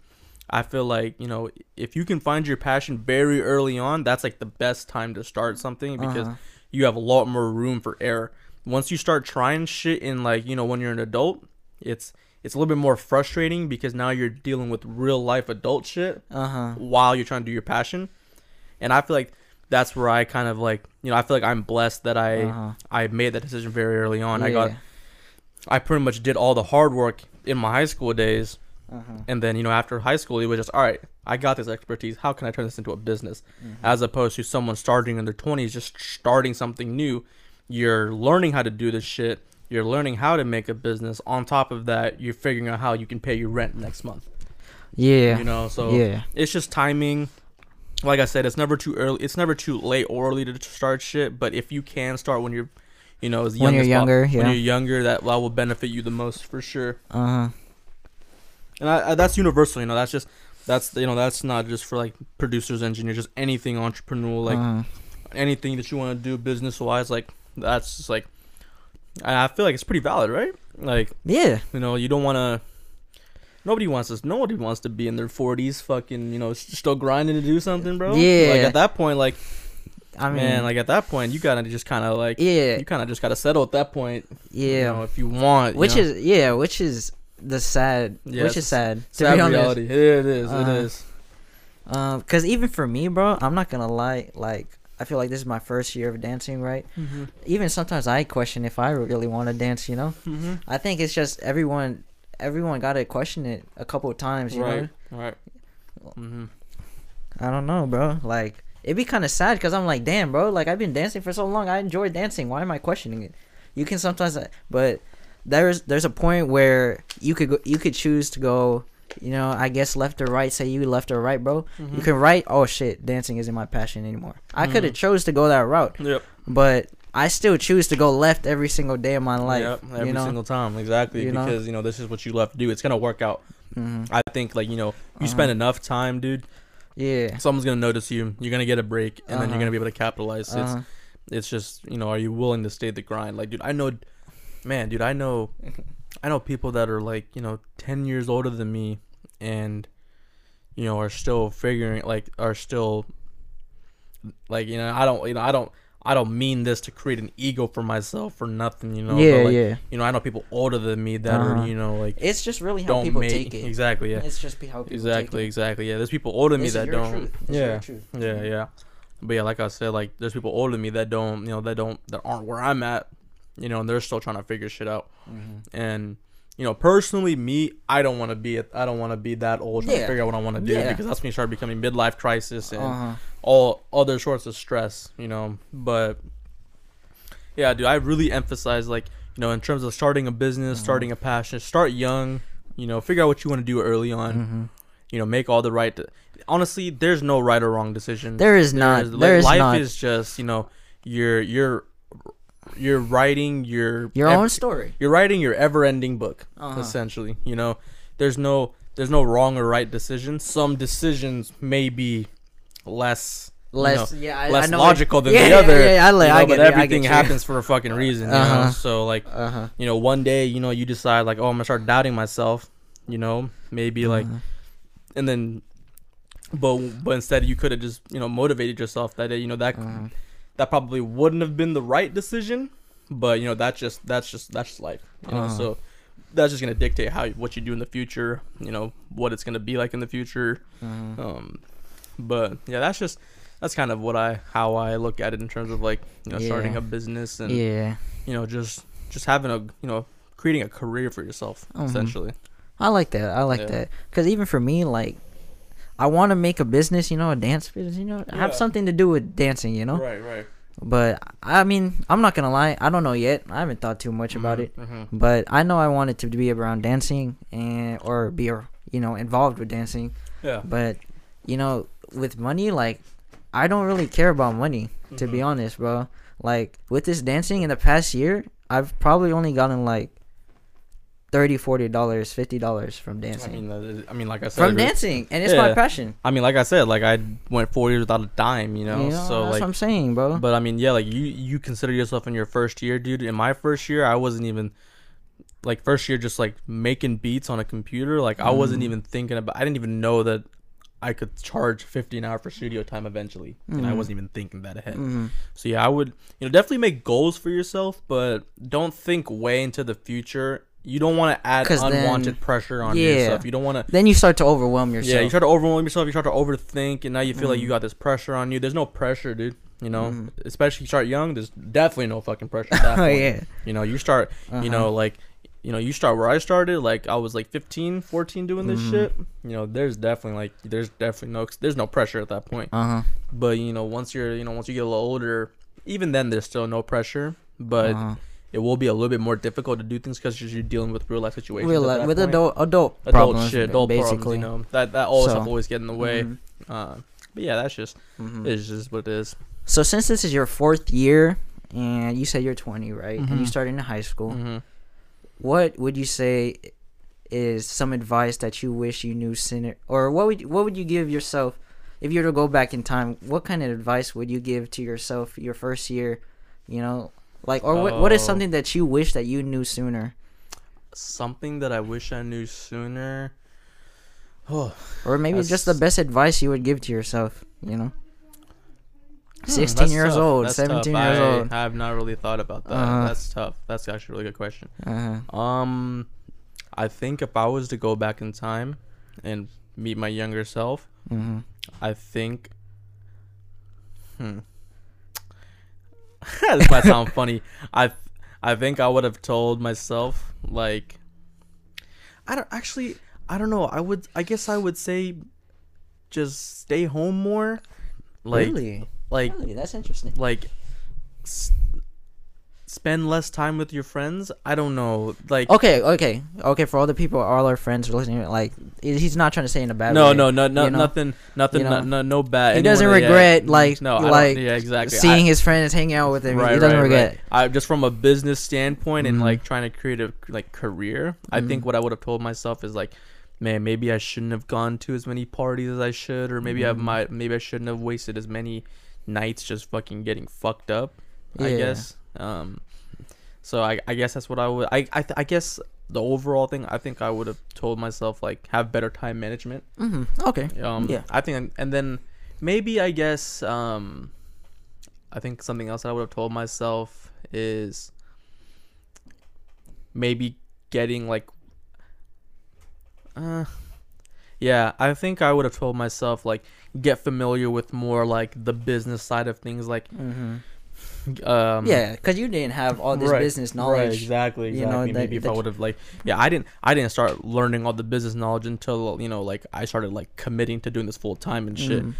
I feel like you know if you can find your passion very early on, that's like the best time to start something because Uh-huh. you have a lot more room for error. Once you start trying shit in like you know when you're an adult, it's it's a little bit more frustrating because now you're dealing with real life adult shit Uh huh. while you're trying to do your passion. And I feel like that's where I kind of like you know I feel like I'm blessed that I Uh-huh. I made that decision very early on. I got I pretty much did all the hard work in my high school days Uh-huh. and then you know after high school it was just all right i got this expertise how can i turn this into a business as opposed to someone starting in their 20s just starting something new you're learning how to do this shit you're learning how to make a business on top of that you're figuring out how you can pay your rent next month Yeah. you know so Yeah. it's just timing like i said it's never too early it's never too late or early to start shit but if you can start when you're you know as young When you're as younger, when yeah. you're younger that, that will benefit you the most for sure Uh huh. and I, I, that's universal you know that's just that's you know that's not just for like producers engineers just anything entrepreneurial like uh-huh. anything that you want to do business wise like that's just like I I feel like it's pretty valid right like Yeah. you know you don't want to nobody wants to nobody wants to be in their 40s fucking you know still grinding to do something bro Yeah. like at that point like I mean, man like at that point you gotta just kind of like yeah, you kind of just gotta settle at that point you yeah. know, if you want you which know. is yeah, which is the sad, Yeah, which is sad. To sad be honest, reality it is it Uh, is um, cause even for me, bro, I'm not gonna lie. Like, I feel like this is my first year of dancing, right? mm-hmm. Even sometimes I question if I really want to dance. You know, Mm-hmm. I think it's just everyone, everyone got to question it a couple of times. You right know, right mm-hmm. I don't know, bro. Like, it'd be kind of sad because I'm like, damn, bro. Like, I've been dancing for so long. I enjoy dancing. Why am I questioning it? You can sometimes, uh, but there's there's a point where you could go, you could choose to go. You know, I guess left or right. Say you left or right, bro. Mm-hmm. You can write. Oh shit, dancing isn't my passion anymore. I could have chose to go that route, Yep. but I still choose to go left every single day of my life. Yep. Every you know. single time, exactly. You know? because you know this is what you love to do. It's gonna work out. hmm I think like you know you Uh-huh. spend enough time, dude. Yeah. Someone's gonna notice you. You're gonna get a break, and then Uh-huh. you're gonna be able to capitalize. Uh-huh. It's it's just you know, are you willing to stay the grind? Like, dude, I know, man, dude, I know, I know people that are like you know ten years older than me, and you know are still figuring like are still like you know I don't you know I don't I don't mean this to create an ego for myself or nothing. You know, yeah, but, like, yeah. You know, I know people older than me that Uh-huh. are you know like It's just really how don't people make take it. exactly yeah. It's just be how people Exactly, take it. exactly. Yeah, there's people older than me that don't. truth. Yeah, truth. yeah, yeah. But yeah, like I said, like there's people older than me that don't, you know, that don't, that aren't where I'm at, you know, and they're still trying to figure shit out. Mhm. And you know, personally, me, I don't want to be, I don't want to be that old trying Yeah. to figure out what I want to do Yeah. because that's when you start becoming midlife crisis and Uh-huh. all other sorts of stress, you know. But yeah, dude, I really emphasize like, you know, in terms of starting a business, Mhm. starting a passion, start young, you know, figure out what you want to do early on Mhm. you know, make all the right. De- Honestly, there's no right or wrong decision. There is not. There's- There is life not. is just you know, you're you're you're writing your Your ev- own story. You're writing your ever-ending book, Uh-huh. essentially. You know, there's no there's no wrong or right decision. Some decisions may be less. you Less, know, yeah, I, less I logical than yeah, the yeah, other. Yeah, yeah, I, like, you know, I get but it. I everything get happens for a fucking reason. You know, Uh-huh. so like Uh huh. you know, one day you know you decide like, oh, I'm gonna start doubting myself. You know, maybe like Uh-huh. and then but but instead you could have just you know motivated yourself that day you know that Uh-huh. That probably wouldn't have been the right decision but you know that's just that's just that's just life you know Uh-huh. so that's just gonna dictate how what you do in the future you know what it's gonna be like in the future Uh-huh. um but yeah that's just that's kind of what i how i look at it in terms of like you know starting a business and Yeah, you know just just having a you know creating a career for yourself Mhm. essentially I like that. I like Yeah. that because even for me, like, I want to make a business. You know, a dance business. You know, have something to do with dancing. You know, right right but I mean, I'm not gonna lie. I don't know yet. I haven't thought too much about it. hmm But I know I wanted to be around dancing and or be you know involved with dancing. yeah But you know, with money, like I don't really care about money to be Mhm. honest, bro. Like with this dancing in the past year, I've probably only gotten like 30 40 dollars 50 dollars from dancing. I mean, I mean, like I said, from dancing and it's my passion I mean, like I said, like I went four years without a dime, you know. you know so that's like, what i'm saying bro but I mean, yeah, like you you consider yourself in your first year, dude. In my first year, I wasn't even, like first year just like making beats on a computer. Like I wasn't Mm. even thinking about. I didn't even know that I could charge fifty an hour for studio time eventually, and I Mhm. wasn't even thinking that ahead. Mhm. So yeah, I would you know definitely make goals for yourself, but don't think way into the future. You don't want to add 'Cause then- unwanted pressure on yeah. yourself. You don't want to. Then you start to overwhelm yourself. Yeah, you try to overwhelm yourself. You start to overthink, and now you feel like you got this pressure on you. There's no pressure, dude. You know, Mhm. especially you start young. There's definitely no fucking pressure. At that oh point. yeah. You know, you start. Uh-huh. You know, like, you know, you start where I started. Like I was like 15, 14 doing this Mhm. shit. You know, there's definitely like, there's definitely no, there's no pressure at that point. Uh huh. But you know, once you're, you know, once you get a little older, even then there's still no pressure. But uh-huh. It will be a little bit more difficult to do things because you're dealing with real life situations. Real life with point. adult adult adult problems, shit, adult basically. problems. You know, that that all So- stuff always get in the way. Mhm. Uh, but yeah, that's just Mhm. it's just what it is. So since this is your fourth year, and you said you're 20, right? And you Mhm. started in high school. Mhm. What would you say is some advice that you wish you knew sooner, or what would what would you give yourself if you were to go back in time? What kind of advice would you give to yourself your first year? You know, like, or what what is Oh. something that you wish that you knew sooner, Something that I wish I knew sooner. Oh, or maybe just the best advice you would give to yourself? You know, Hmm, 16 that's years tough. old, That's 17 tough. years I, old. I have not really thought about that. Uh-huh. That's tough. That's actually a really good question. Uh-huh. Um, I think if I was to go back in time and meet my younger self, hmm I think. Hmm. this might sound funny. I, I think I would have told myself like. I don't actually. I don't know. I would. I guess I would say, just stay home more. Like, really, like, really, that's interesting. like. Spend less time with your friends. I don't know. Like. Okay, okay, okay. For all the people, all our friends are listening. Like, he's not trying to say in a bad No, way. no, no, no, you know? nothing, nothing, You no, know? no, no bad. He doesn't yeah, regret, like- no, like, yeah, exactly. Seeing I, his friends hanging out with him, right, he doesn't right, regret. right. I just from a business standpoint and Mhm. like trying to create a like career. I think Mhm. what I would have told myself is like, man, maybe I shouldn't have gone to as many parties as I should, or maybe I Mhm. might, maybe I shouldn't have wasted as many nights just fucking getting fucked up. I guess. Um, so I, I guess that's what I would. I, I, th- I guess the overall thing. I think I would have told myself like have better time management. hmm Okay. Um, Yeah. I think, and then maybe I guess, um, I think something else I would have told myself is maybe getting like, uh, yeah, I think I would have told myself like get familiar with more like the business side of things, like, hmm um, yeah, because you didn't have all this Right, business Right, knowledge. exactly, you know, exactly. that- Maybe if that I would have like, yeah, I didn't, I didn't start learning all the business knowledge until you know, like I started like committing to doing this full time and shit. Mhm.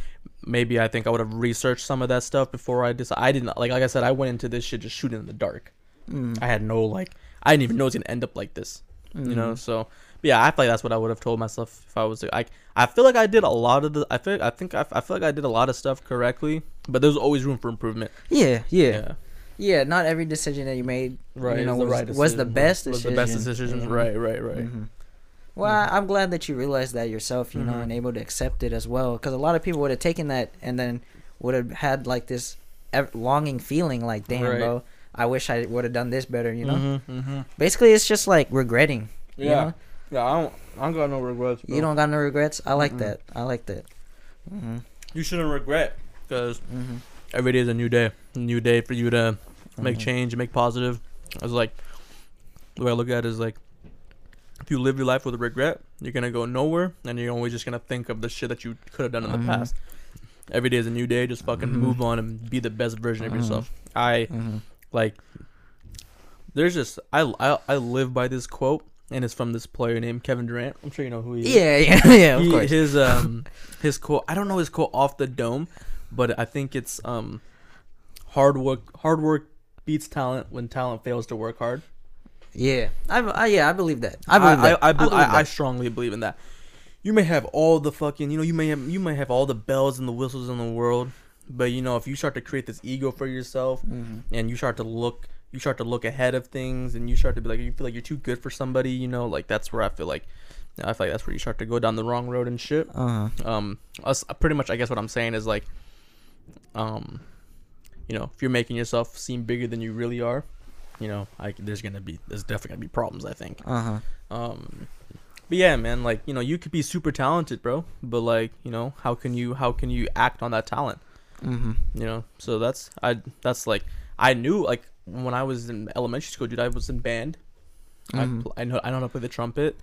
Maybe I think I would have researched some of that stuff before I decided. I didn't like, like I said, I went into this shit just shooting in the dark. Mm. I had no like, I didn't even know it was gonna end up like this. You know, Mhm. so yeah, I feel like that's what I would have told myself if I was like. I feel like I did a lot of the. I feel. I think I, I feel like I did a lot of stuff correctly, but there's always room for improvement. Yeah, yeah, Yeah. yeah. Not every decision that you made, Right. you know, is the was, right was the decision. best Was decision. the best decisions. you know? Right. Right. Right. Mhm. Well, I, I'm glad that you realized that yourself, you know, Mhm. and able to accept it as well. Because a lot of people would have taken that and then would have had like this longing feeling, like, damn, Right. bro, I wish I would have done this better. You know, Mm-hmm, mm-hmm. basically, it's just like regretting. You Yeah. know? Yeah. I don't. I don't got no regrets. you don't got no regrets. I like Mm-mm. that. I like that. hmm You shouldn't regret because hmm every day is a new day. A new day for you to make Mhm. change, make positive. I was like the way I look at it is like if you live your life with a regret, you're gonna go nowhere, and you're always just gonna think of the shit that you could have done in the past. Every day is a new day. Just fucking Mhm. move on and be the best version of Mhm. yourself. I like. There's just I, I I live by this quote, and it's from this player named Kevin Durant. I'm sure you know who he is. Yeah, yeah, yeah. Of He- course. His um his quote I don't know his quote off the dome, but I think it's um hard work hard work beats talent when talent fails to work hard. Yeah, I, I yeah, I believe that. I believe that. I, I, bel- believe I, I that. strongly believe in that. You may have all the fucking you know you may have you may have all the bells and the whistles in the world, but you know if you start to create this ego for yourself Mhm. and you start to look you start to look ahead of things and you start to be like you feel like you're too good for somebody you know like that's where I feel like I feel like that's where you start to go down the wrong road and shit Uh-huh. um us pretty much i guess what i'm saying is like um you know if you're making yourself seem bigger than you really are you know, I there's gonna be there's definitely gonna be problems. I think. Uh huh. Um, but yeah, man, like you know, you could be super talented, bro. But like you know, how can you how can you act on that talent? Mm-hmm. You know, so that's I that's like I knew like when I was in elementary school, dude, I was in band. I Mhm. pl- I know I know how to play the trumpet.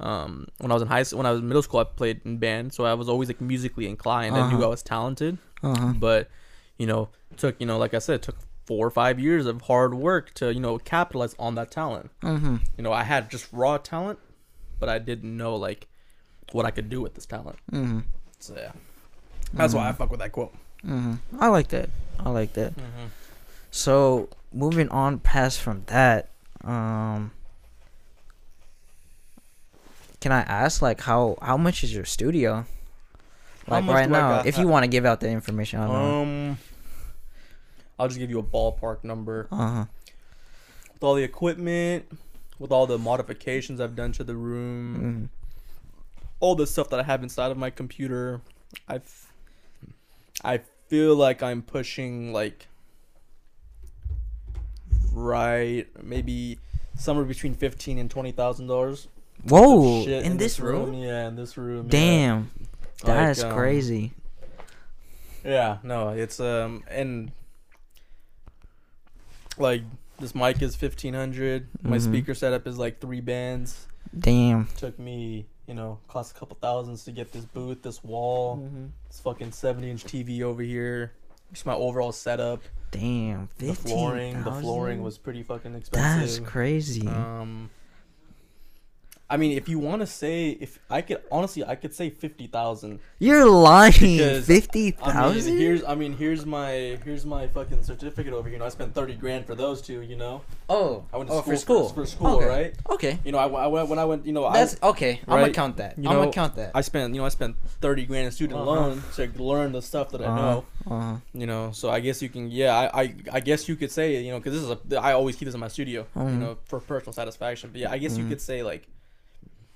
Um, when I was in high school, when I was in middle school, I played in band, so I was always like musically inclined. I knew Uh-huh. I was talented, Uh huh. but you know, took you know, like I said, it took four or five years of hard work to you know capitalize on that talent. Mm-hmm. You know, I had just raw talent, but I didn't know like what I could do with this talent. Mm-hmm. So yeah, that's why I fuck with that quote. Mm-hmm. I like that. I like that. So moving on past from that, um, can I ask like how how much is your studio? Like right now, if you want to give out the information, I don't know. Um, I'll just give you a ballpark number Uh huh. with all the equipment, with all the modifications I've done to the room, Mm-hmm. all the stuff that I have inside of my computer. I, I feel like I'm pushing like right maybe somewhere between fifteen and twenty thousand dollars. Whoa! In, this room? yeah, in this room. yeah. Damn, that's Like, um, crazy. Yeah, no, it's um and like this mic is fifteen hundred. My Mhm. speaker setup is like three bands. Damn. Took me, you know, cost a couple thousands to get this booth, this wall, this fucking seventy inch TV over here. Just my overall setup. Damn. The Fifteen. flooring, the flooring was pretty fucking expensive. That's crazy. Um, I mean, if you want to say, if I could honestly, I could say fifty thousand. You're lying. Fifty thousand. I mean, here's I mean, here's my here's my fucking certificate over here. You know, I spent thirty grand for those two. You know, oh, I went to oh, school for school. for, school, Okay. right? Okay. You know, I, I went when I went. You know, I That's I okay. I'm gonna count that. you I'm know, gonna count that. I spent you know I spent thirty grand in student Uh-huh. loan to learn the stuff that I know. Uh-huh. You know, so I guess you can yeah I I, I guess you could say you know because this is a I always keep this in my studio you Mhm. know for personal satisfaction. But yeah, I guess you Mhm. could say like,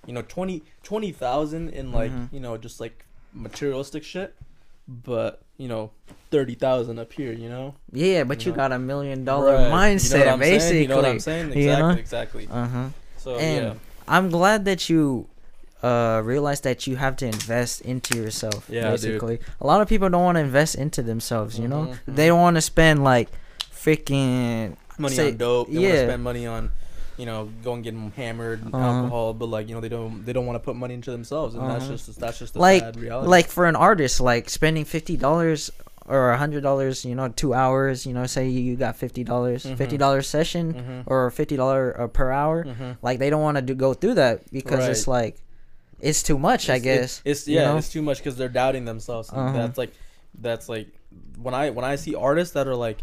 you know, 20 20,000 in like Mhm. you know just like materialistic shit, but you know thirty thousand up here. You know. Yeah, but you, know? got a million dollar Right. mindset, You know basically. Saying? You know what I'm saying? you know? Exactly. Exactly. Uh huh. So And yeah. I'm glad that you uh realize that you have to invest into yourself. Yeah, dude. basically. A lot of people don't want to invest into themselves. You know, Mhm, they don't want to spend like freaking money say- on dope. They want yeah. to spend money on, you know, go and get them hammered, Uh-huh. alcohol. But like, you know, they don't they don't want to put money into themselves, and that's Uh-huh. just that's just the Like- sad reality. like for an artist, like spending fifty dollars or a hundred dollars. You know, two hours. You know, say you got fifty dollars, Mhm. fifty dollars session Mhm. or fifty dollar uh, per hour. Mhm. Like they don't want to do go through that because it's like it's too much. I It's- guess. it's, it's you yeah, know? it's too much because they're doubting themselves. and Uh-huh. That's like that's like when I when I see artists that are like.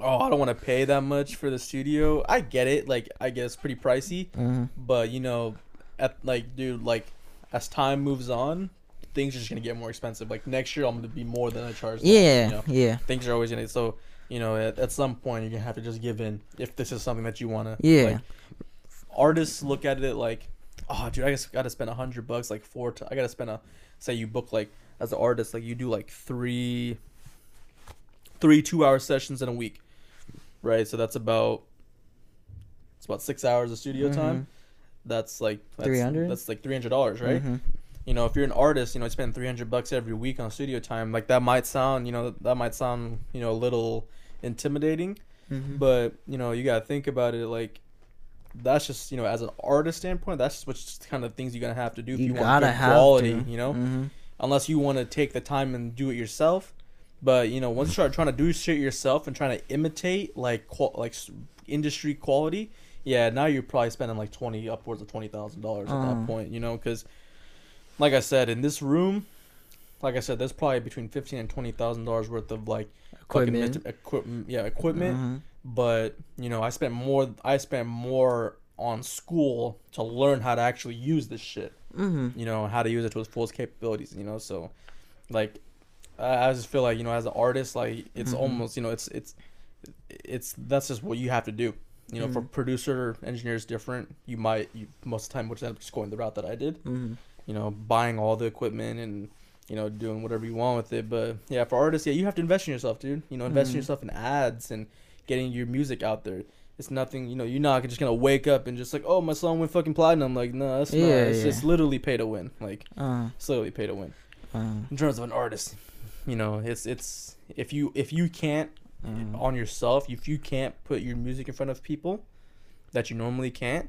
Oh, I don't want to pay that much for the studio. I get it. Like, I guess pretty pricey, Mhm. but you know, at like, dude, like, as time moves on, things are just gonna get more expensive. Like next year, I'm gonna be more than I charge. now, Yeah, you know? yeah, things are always gonna so you know at, at some point you're gonna have to just give in if this is something that you want to Yeah. like, artists look at it like oh dude i just gotta spend a hundred bucks like four t- i gotta spend a say you book like as an artist like you do like three three two hour sessions in a week right so that's about it's about six hours of studio time that's like that's, 300? that's like $300 right Mhm. you know, if you're an artist, you know, you spend 300 bucks every week on studio time, like that might sound, you know, that might sound, you know, a little intimidating, Mhm. but, you know, you got to think about it like that's just, you know, as an artist standpoint, that's just what's kind of things you're going to have to do if you you, want gotta good have quality, to. you know, Mhm. unless you want to take the time and do it yourself. But, you know, once you start trying to do shit yourself and trying to imitate like qual- like industry quality, yeah, now you're probably spending like 20 upwards of $20,000 at Uh. that point, you know, cuz like I said, in this room, like I said, there's probably between fifteen and twenty thousand dollars worth of like Equipment. equipment, yeah, equipment. Mhm. But you know, I spent more. I spent more on school to learn how to actually use this shit. Mhm. You know, how to use it to its fullest capabilities. You know, so like, I, just feel like you know, as an artist, like it's Mhm. almost you know, it's it's it's that's just what you have to do. You know, for Mhm. producer, engineer is different. You might you most of the time, which end up just going the route that I did Mhm. you know, buying all the equipment and you know doing whatever you want with it. But yeah, for artists, yeah, you have to invest in yourself, dude. You know, invest in yourself in ads and getting your music out there. It's nothing, you know. You're not just gonna wake up and just like, oh, my song went fucking platinum. Like, no, that's not. It's yeah. just literally pay to win. Like, Uh, it's literally pay to win. uh, In terms of an artist, you know, it's it's if you if you can't uh, on yourself, if you can't put your music in front of people that you normally can't,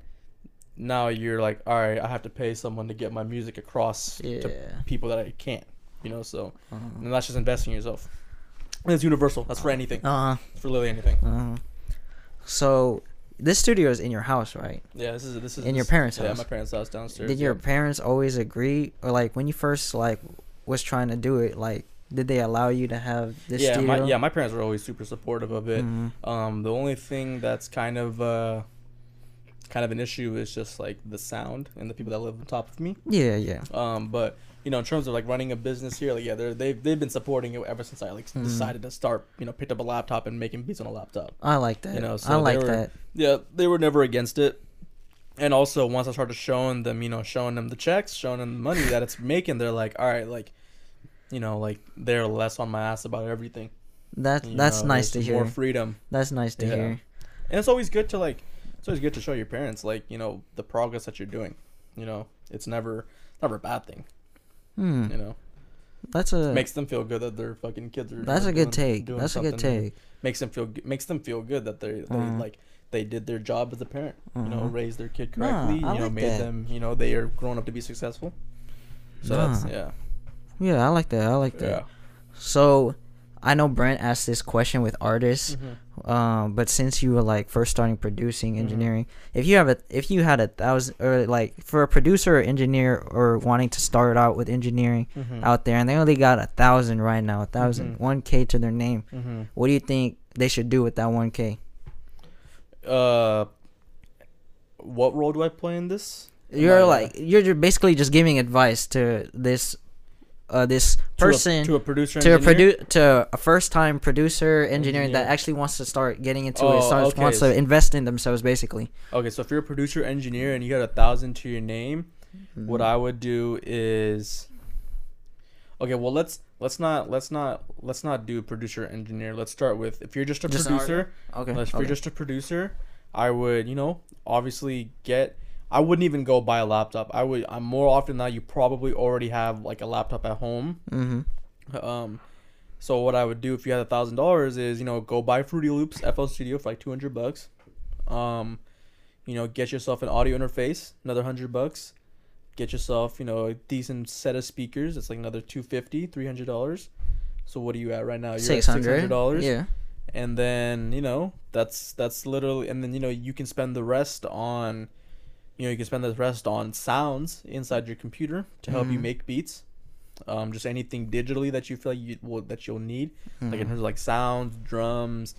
now you're like, all right, I have to pay someone to get my music across to people that I can't. You know, so Uh, and that's just investing in yourself. And it's universal. That's for anything. uh, It's for literally anything. uh, so this studio is in your house, right? Yeah, this is this is In your parents' Yeah, house? Yeah, my parents' house downstairs. Did your parents always agree, or like when you first like was trying to do it, like did they allow you to have this yeah, studio? my yeah, my parents were always super supportive of it. Mhm. Um, the only thing that's kind of uh, kind of an issue is just like the sound and the people that live on top of me. Yeah, yeah. Um, but you know, in terms of like running a business here, like yeah, they're they've they've been supporting it ever since I like Mhm. decided to start. You know, picked up a laptop and making beats on a laptop. I like that. You know, I so they like were- that. Yeah, they were never against it. And also, once I started showing them, you know, showing them the checks, showing them the money that it's making, they're like, all right, like, you know, like they're less on my ass about everything. That you that's know, nice to hear. More freedom. That's nice to Yeah. hear. And it's always good to like it's always good to show your parents like, you know, the progress that you're doing. You know, it's never never a bad thing, Hmm. you know. That's a makes them feel good that their fucking kids are that's a good doing- take. doing That's a good take. Makes them feel makes them feel good that they they Mhm. like they did their job as a parent. You know, Mhm. raised their kid Nah, correctly, I you know, like made that. them, you know, they are grown up to be successful. So that's yeah. Yeah, I like that. I like that. Yeah. So, I know Brent asked this question with artists, Mm-hmm. um, but since you were like first starting producing Mhm. engineering, if you have a if you had a thousand or like for a producer or engineer or wanting to start out with engineering Mm-hmm. out there, and they only got a thousand right now, a thousand, Mhm. one k to their name, Mm-hmm. what do you think they should do with that one k? Uh, what role do I play in this? You're I, like you're basically just giving advice to this, uh, this to a- person to a, producer to a engineer? produ- to a first time producer engineer that actually wants to start getting into Oh, it starts, okay. wants to invest in themselves basically Okay, so if you're a producer engineer and you got a thousand to your name, Mm-hmm. what I would do is okay. Well, let's let's not let's not let's not do producer engineer. Let's start with if you're just a Just producer. okay, If okay. you're just a producer, I would you know obviously get. I wouldn't even go buy a laptop. I would. I'm more often than not. You probably already have like a laptop at home. mm-hmm. Um, so what I would do if you had a thousand dollars is you know go buy Fruity Loops FL Studio for like two hundred bucks. Um, you know get yourself an audio interface, another hundred bucks. Get yourself you know a decent set of speakers. It's like another 250 300 dollars. So what are you at right now? You're six at hundred dollars. yeah And then you know that's that's literally and then you know you can spend the rest on. You know, you can spend the rest on sounds inside your computer to help you Mhm. make beats um, just anything digitally that you feel like you will that you'll need, like in Mhm. terms of like sounds, drums,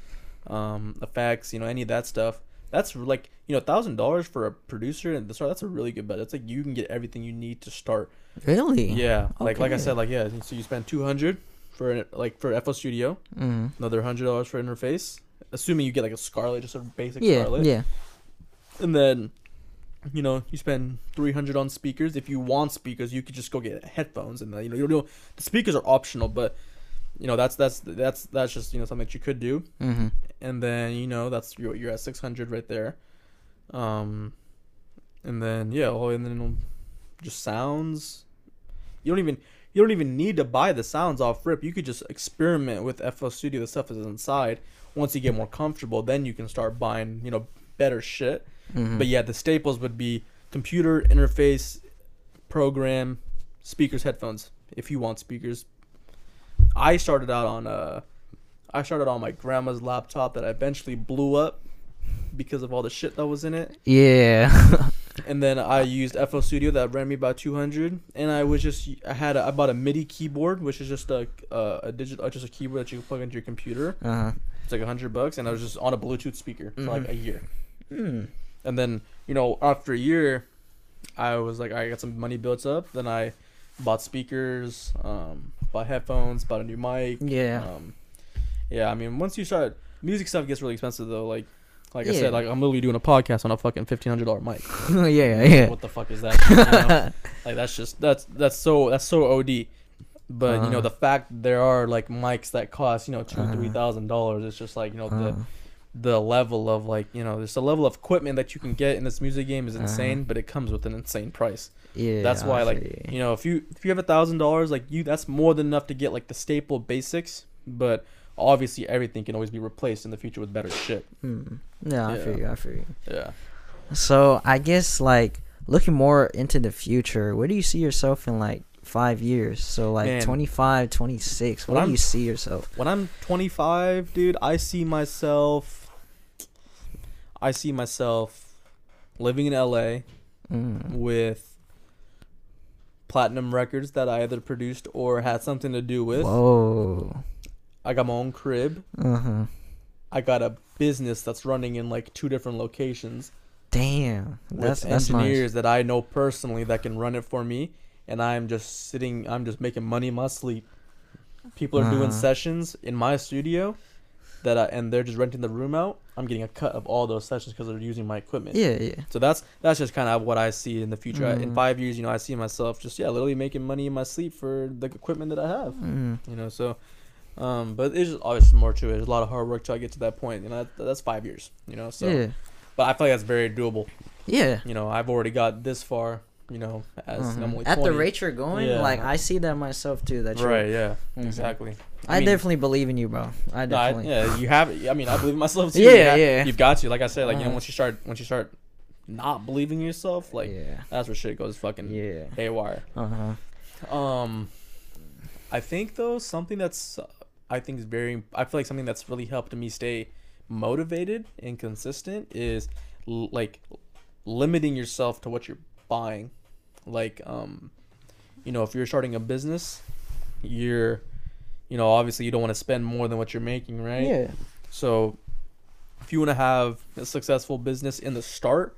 um, effects, you know, any of that stuff. That's like you know, thousand dollars for a producer and the start. That's a really good bet. That's like you can get everything you need to start. really Yeah, like like I said, like yeah. So you spend two hundred for an, like for FL Studio, mm-hmm. another hundred dollars for interface, assuming you get like a Scarlett, just a basic yeah Scarlett, yeah and then. You know, you spend three hundred on speakers. If you want speakers, you could just go get headphones, and you know, you know, the speakers are optional, but you know that's that's that's that's just you know something that you could do. Mm-hmm. and then you know that's you're, you're at 600 right there. Um and then yeah oh, and then just sounds. You don't even you don't even need to buy the sounds off rip. You could just experiment with FL Studio. The stuff is inside. Once you get more comfortable then you can start buying you know better shit Mm-hmm. but yeah the staples would be computer interface program speakers headphones if you want speakers. I started out on uh i started on my grandma's laptop that I eventually blew up because of all the shit that was in it. Yeah. And then i used fl studio that ran me about 200 and i was just i had a, i bought a midi keyboard which is just a uh, a digital uh, just a keyboard that you can plug into your computer. Uh-huh. It's like a 100 bucks and i was just on a bluetooth speaker for like Mhm. a year. Mm. And then, you know, after a year, I was like, I got some money built up. Then I bought speakers, um, bought headphones, bought a new mic. yeah Um, yeah, I mean, once you start, music stuff gets really expensive though. Like, like I said, like I'm literally doing a podcast on a fucking fifteen hundred dollar mic. yeah yeah What the fuck is that? You know? like that's just that's that's so that's so od. But you Uh-huh. know the fact there are like mics that cost you know two Uh-huh. three thousand dollars. It's just like you know the uh, the level of like you know there's a level of equipment that you can get in this music game is Uh-huh. insane, but it comes with an insane price. Yeah, that's why like you. you know if you if you have a thousand dollars like you that's more than enough to get like the staple basics, but obviously everything can always be replaced in the future with better shit. Mm. Yeah, I feel you. I feel you. Yeah. So I guess like looking more into the future, where do you see yourself in like five years? So like Man. 25, 26. When Where do I'm- you see yourself? When I'm 25, dude, I see myself. I see myself living in LA Mm. with platinum records that I either produced or had something to do with. Whoa. I got my own crib. Uh huh. I got a business that's running in like two different locations Damn. That's with that's nice. engineers that I know personally that can run it for me, and I'm just sitting. I'm just making money in my sleep. People are doing Uh-huh. sessions in my studio, that I, and they're just renting the room out. I'm getting a cut of all those sessions because they're using my equipment. Yeah, yeah. So that's that's just kind of what I see in the future. I- In Mm. five years, you know, I see myself just yeah, literally making money in my sleep for the equipment that I have. Mm. You know, so. Um, but there's just obviously more to it. There's a lot of hard work till I get to that point. You know, that, that's five years. You know, so. yeah. But I feel like that's very doable. Yeah. You know, I've already got this far. You know, as Uh-huh. I'm only At the rate you're going, Yeah. like I see that myself too. That Right. Yeah. Mhm. Exactly. I, mean, definitely believe in you, bro. I no, I- definitely. yeah, you have. I mean, I believe in myself too. Yeah, You have- yeah. You've got to. Like I said, like you know, Uh-huh. once you start, once you start not believing in yourself, like yeah. that's where shit goes fucking Yeah. haywire. Uh huh. Um, I think though something that's uh, I think is very. I feel like something that's really helped me stay motivated and consistent is l- like limiting yourself to what you're buying. Like, um, you know, if you're starting a business, you're, you know, obviously you don't want to spend more than what you're making, right? Yeah. So, if you want to have a successful business in the start,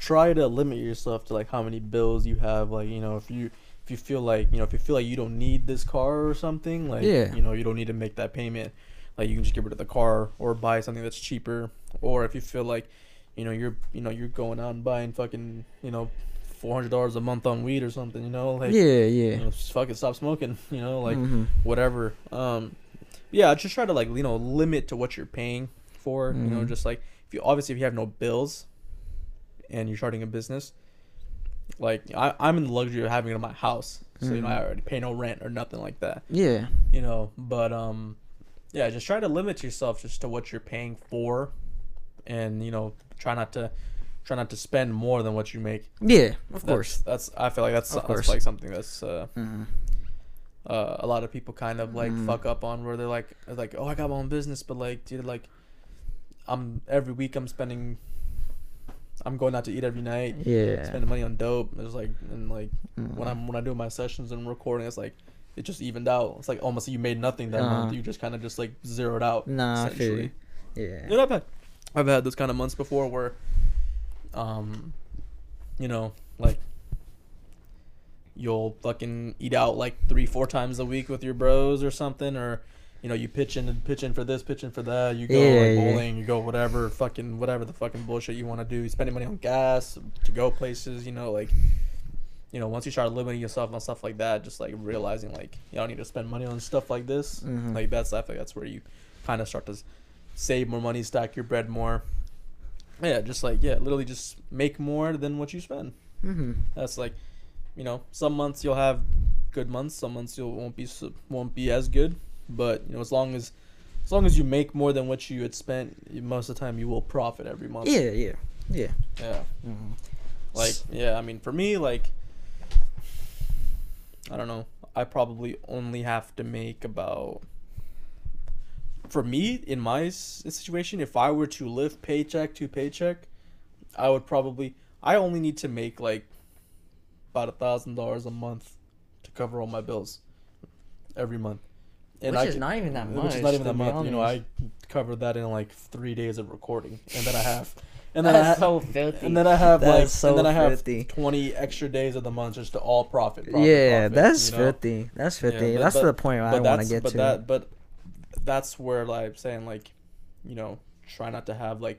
try to limit yourself to like how many bills you have. Like, you know, if you if you feel like you know if you feel like you don't need this car or something, like Yeah. you know you don't need to make that payment. Like you can just get rid of the car or buy something that's cheaper. Or if you feel like, you know, you're you know you're going out and buying fucking you know four hundred dollars a month on weed or something, you know, like yeah. you Yeah. know, just fucking stop smoking, you know, like Mhm. whatever. Um, yeah, just try to like you know limit to what you're paying for. You know, Mhm. just like if you obviously if you have no bills, and you're starting a business, like I I'm in the luxury of having it in my house, so you know I Mhm. already pay no rent or nothing like that. Yeah. You know, but um, yeah, just try to limit yourself just to what you're paying for, and you know try not to try not to spend more than what you make. Yeah. Of That's- course. that's I feel like that's, that's like something that's uh, Mhm. uh, a lot of people kind of like Mm. fuck up on where they're like like oh I got my own business but like dude like I'm every week I'm spending I'm going out to eat every night Yeah. spending money on dope it's like and like Mhm. when I'm when I do my sessions and recording it's like it just evened out it's like almost you made nothing that month Uh-huh. you just kind of just like zeroed out Nah, I feel you. essentially. Yeah. I've had I've had those kind of months before where um you know like you'll fucking eat out like three four times a week with your bros or something or you know you pitch in and pitch in for this pitch in for that you go Yeah, like yeah. bowling you go whatever fucking whatever the fucking bullshit you want to do you spending money on gas to go places you know like you know once you start limiting yourself on stuff like that just like realizing like you don't need to spend money on stuff like this Mhm. like that's I think that's where you kind of start to save more money stack your bread more yeah just like yeah literally just make more than what you spend Mhm. that's like you know some months you'll have good months some months you won't be won't be as good but you know as long as as long as you make more than what you had spent most of the time you will profit every month Yeah. Yeah. Yeah. yeah Mhm. like yeah i mean for me like i don't know i probably only have to make about for me in my situation if i were to live paycheck to paycheck i would probably i only need to make like about a thousand dollars a month to cover all my bills every month And Which I is can- not even that much. which is not even that much. you know i covered that in like three days of recording and then i have and then I That's ha- so filthy. and then I have like, so and then I have filthy. twenty extra days of the month just to all profit. profit yeah, profit, that's you know? filthy. That's Yeah, filthy. but- that's but- the point where I want to get but to. that but that's where like I'm saying like, you know, try not to have like,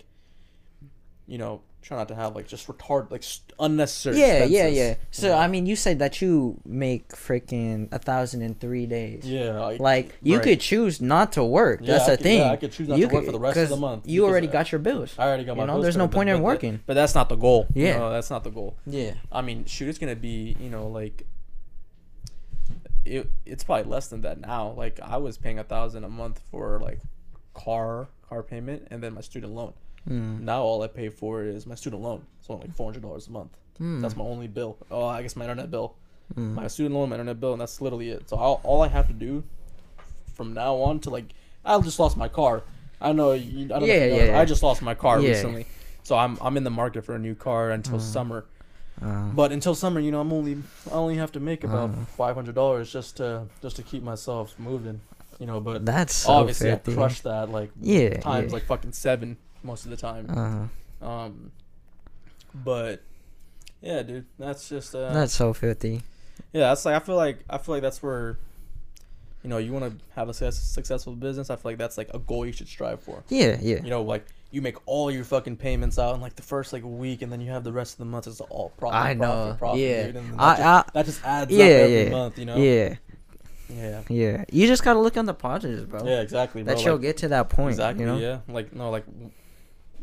you know, try not to have like just retard like st- unnecessary. Yeah, yeah, expenses, yeah. you So know? I mean, you said that you make freaking a thousand in three days. yeah, like, Like you right. could choose not to work. Yeah, That's I the could- thing. yeah, I could choose not You to work for the rest of the month You already I- got your bills. I already got my. you know, bills there's no point in working. But that's not the goal. Yeah. you know, that's not the goal. Yeah. I mean, shoot, it's gonna be you know like. It, it's probably less than that now. Like I was paying a thousand a month for like car car payment and then my student loan. Mm. Now all I pay for is my student loan. It's only like four hundred dollars a month. Mm. That's my only bill. Oh, I guess my internet bill, Mm. my student loan, my internet bill, and that's literally it. So all, all I have to do from now on to like, I just lost my car. I know. You, I don't Yeah, know, yeah, yeah. I just lost my car Yeah. recently, so I'm I'm in the market for a new car until summer. Uh, But until summer, you know, I'm only I only have to make about Uh. five hundred dollars just to just to keep myself moving. You know, but that's so obviously I 50. crushed that like Yeah. times yeah. like fucking seven most of the time. uh, Um, but yeah, dude, that's just uh, that's so filthy. yeah, that's like I feel like I feel like that's where, you know, you want to have a successful business. I feel like that's like a goal you should strive for. Yeah, yeah. You know, like you make all your fucking payments out in like the first like week, and then you have the rest of the month as all profit. I profit, know, profit, yeah. dude, then I- that, just, I- that just adds yeah, up every yeah, month. You know. Yeah, Yeah. yeah. You just gotta look on the positives, bro. Yeah. Exactly. Bro. that you'll get to that point. exactly. You know? Yeah. Like no. Like.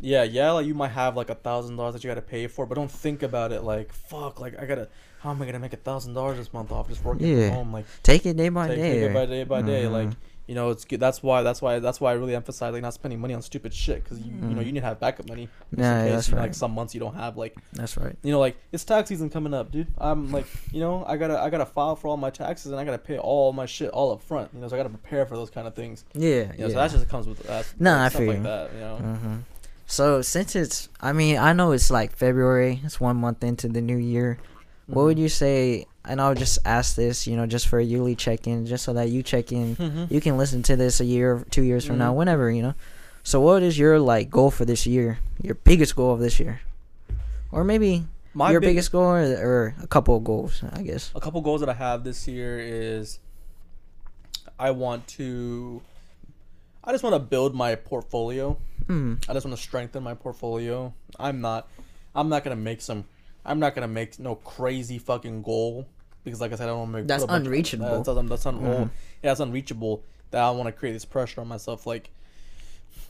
Yeah, yeah, like you might have like a thousand dollars that you gotta pay for, but don't think about it like fuck, like I gotta how am I gonna make a thousand dollars this month off just working Yeah. from home? Like Take it day by take, day. take it by day by uh-huh. day. Like. You know, it's good. That's why. That's why. That's why I really emphasize like not spending money on stupid shit because you you know Mhm. you need to have backup money. Yeah, case, that's you know, right. Like some months you don't have like That's right. you know like it's tax season coming up, dude. I'm like you know I gotta I gotta file for all my taxes and I gotta pay all my shit all up front. You know, so I gotta prepare for those kind of things. Yeah, You know, yeah. so that just comes with that. Nah, I stuff feel like that. You know. hmm So since it's, I mean, I know it's like February. It's one month into the new year. What would you say? And I'll just ask this, you know, just for a yearly check-in, just so that you check in. Mhm. You can listen to this a year, two years from now, Mhm. whenever, you know. So what is your like goal for this year? Your biggest goal of this year, or maybe My your big- biggest goal, or, or a couple of goals, I guess. a couple goals that I have this year is I want to I just want to build my portfolio. Hmm. I just want to strengthen my portfolio. I'm not I'm not going to make some I'm not going to make no crazy fucking goal because like I said I don't want to make That's put a bunch of- unreachable. That's, that's, that's un- Mhm. yeah, it's unreachable that I want to create this pressure on myself like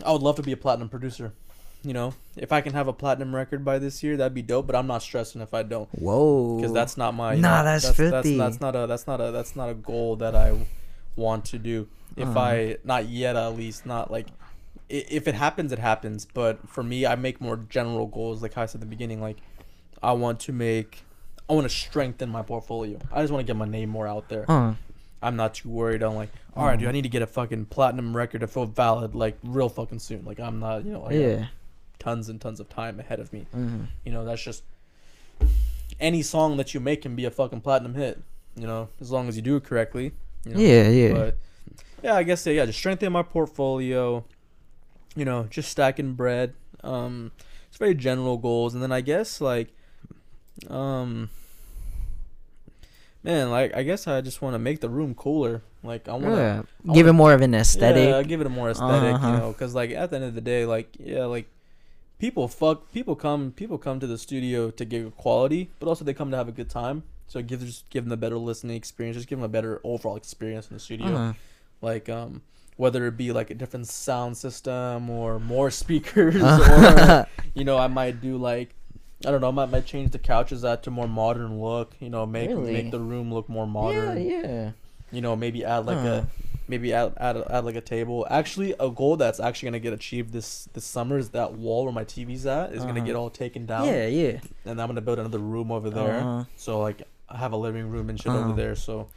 I would love to be a platinum producer. You know, if I can have a platinum record by this year, that'd be dope. But I'm not stressing if I don't Whoa. because that's not my you Nah, know, that's that's, 50. that's not a that's not a that's not a goal that I want to do. If Uh-huh. I not yet at least not like if it happens it happens. But for me, I make more general goals. Like I said at the beginning, like I want to make I want to strengthen my portfolio. I just want to get my name more out there. Uh, I'm not too worried. I'm like, all right, dude, I need to get a fucking platinum record to feel valid like real fucking soon. Like I'm not, you know, I yeah. tons and tons of time ahead of me. hmm You know, that's just any song that you make can be a fucking platinum hit. You know, as long as you do it correctly. You know? Yeah, yeah. But yeah, I guess yeah, yeah, just strengthen my portfolio. You know, just stacking bread. Um, it's very general goals, and then I guess like, um, man, like I guess I just want to make the room cooler. Like I want to yeah. Give it more of an aesthetic. yeah, give it a more aesthetic, Uh-huh. you know, because like at the end of the day, like yeah, like people fuck, people come, people come to the studio to give quality, but also they come to have a good time. So give just give them a better listening experience, just give them a better overall experience in the studio. Uh-huh. Like um, whether it be like a different sound system or more speakers, or you know, I might do like. I don't know. I might, might change the couches out to more modern look. You know, make Really? make the room look more modern Yeah, yeah. you know maybe add like Huh. a maybe add, add add like a table actually a goal that's actually gonna get achieved this this summer is that wall where my tv's at is gonna Uh-huh. get all taken down Yeah, yeah. and i'm gonna build another room over there Uh-huh. so like i have a living room and shit Uh-huh. over there so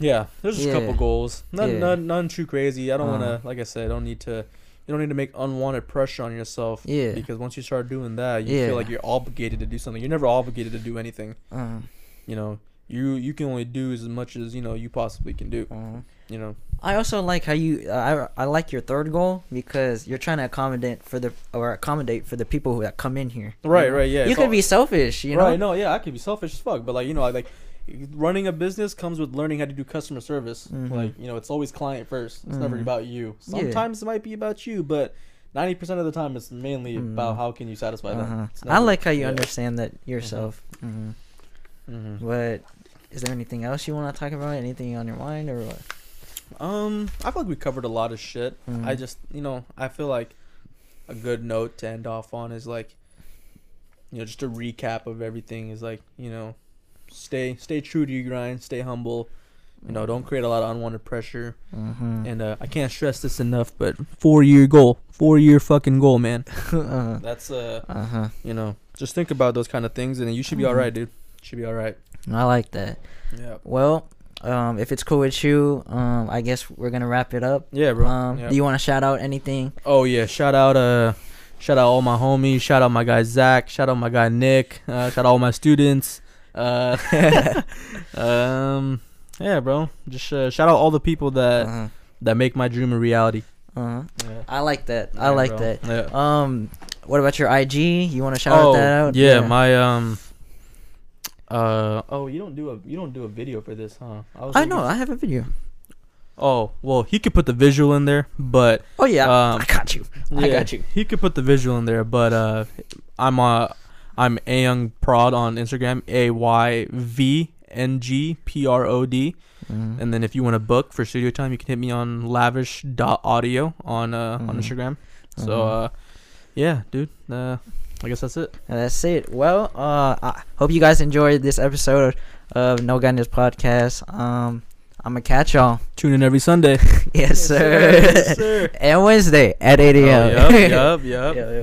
yeah there's just a couple goals none, Yeah. none none too crazy i don't want Uh-huh. to like i said i don't need to you don't need to make unwanted pressure on yourself Yeah. because once you start doing that you Yeah. feel like you're obligated to do something you're never obligated to do anything Uh-huh. you know you you can only do as much as you know you possibly can do Uh-huh. you know I also like how you. Uh, I I like your third goal because you're trying to accommodate for the or accommodate for the people who that come in here. you Right, know? right, yeah. You could all- be selfish, you know. Right, no, yeah, I could be selfish as fuck, but like you know, I like running a business comes with learning how to do customer service. Mhm. Like you know, it's always client first. It's never Mhm. about you. Yeah. Sometimes it might be about you, but ninety percent of the time it's mainly Mm. about how can you satisfy Uh-huh. them. I like how you yeah. understand that yourself. hmm Mhm. But is there anything else you want to talk about? Anything on your mind or what? Um, I feel like we covered a lot of shit. I just, you know, I feel like a good note to end off on is like, you know, just a recap of everything is like, you know, stay stay true to your grind, stay humble. You know, don't create a lot of unwanted pressure. Mm-hmm. And uh, I can't stress this enough, but four year goal, four year fucking goal, man. uh That's uh, huh. you know, just think about those kind of things, and you should be Mhm. all right, dude. Should be all right. I like that. Yeah. Well, um, if it's cool with you, um, I guess we're gonna wrap it up. Yeah, bro. Um, Yeah. do you want to shout out anything? Oh yeah, shout out uh shout out all my homies, shout out my guy Zach, shout out my guy Nick, uh, shout out all my students. Uh um yeah, bro. Just uh, shout out all the people that Uh-huh. that make my dream a reality. Uh-huh. Yeah. I like that. I like that. Yeah. Um, what about your IG? You want to shout oh, that out? yeah, my um uh oh, you don't do a you don't do a video for this, huh? was I know. I have a video. Oh, well, he could put the visual in there, but Oh yeah, Um, I got you. I got you. He could put the visual in there, but uh, I'm uh, I'm Ayvng prod on Instagram, a y v n g p r o d, Mhm. and then if you want to book for studio time, you can hit me on lavish dot audio on uh on Mhm. Instagram. So Mhm. uh, yeah, dude. Uh, I guess that's it. And that's it. Well, uh, I hope you guys enjoyed this episode of No Gunners Podcast. Um, I'm gonna catch y'all. Tune in every Sunday. yes, sir. Yes, sir. and Wednesday at 8 Oh, a.m. yup, yup, yup. Yeah, yeah.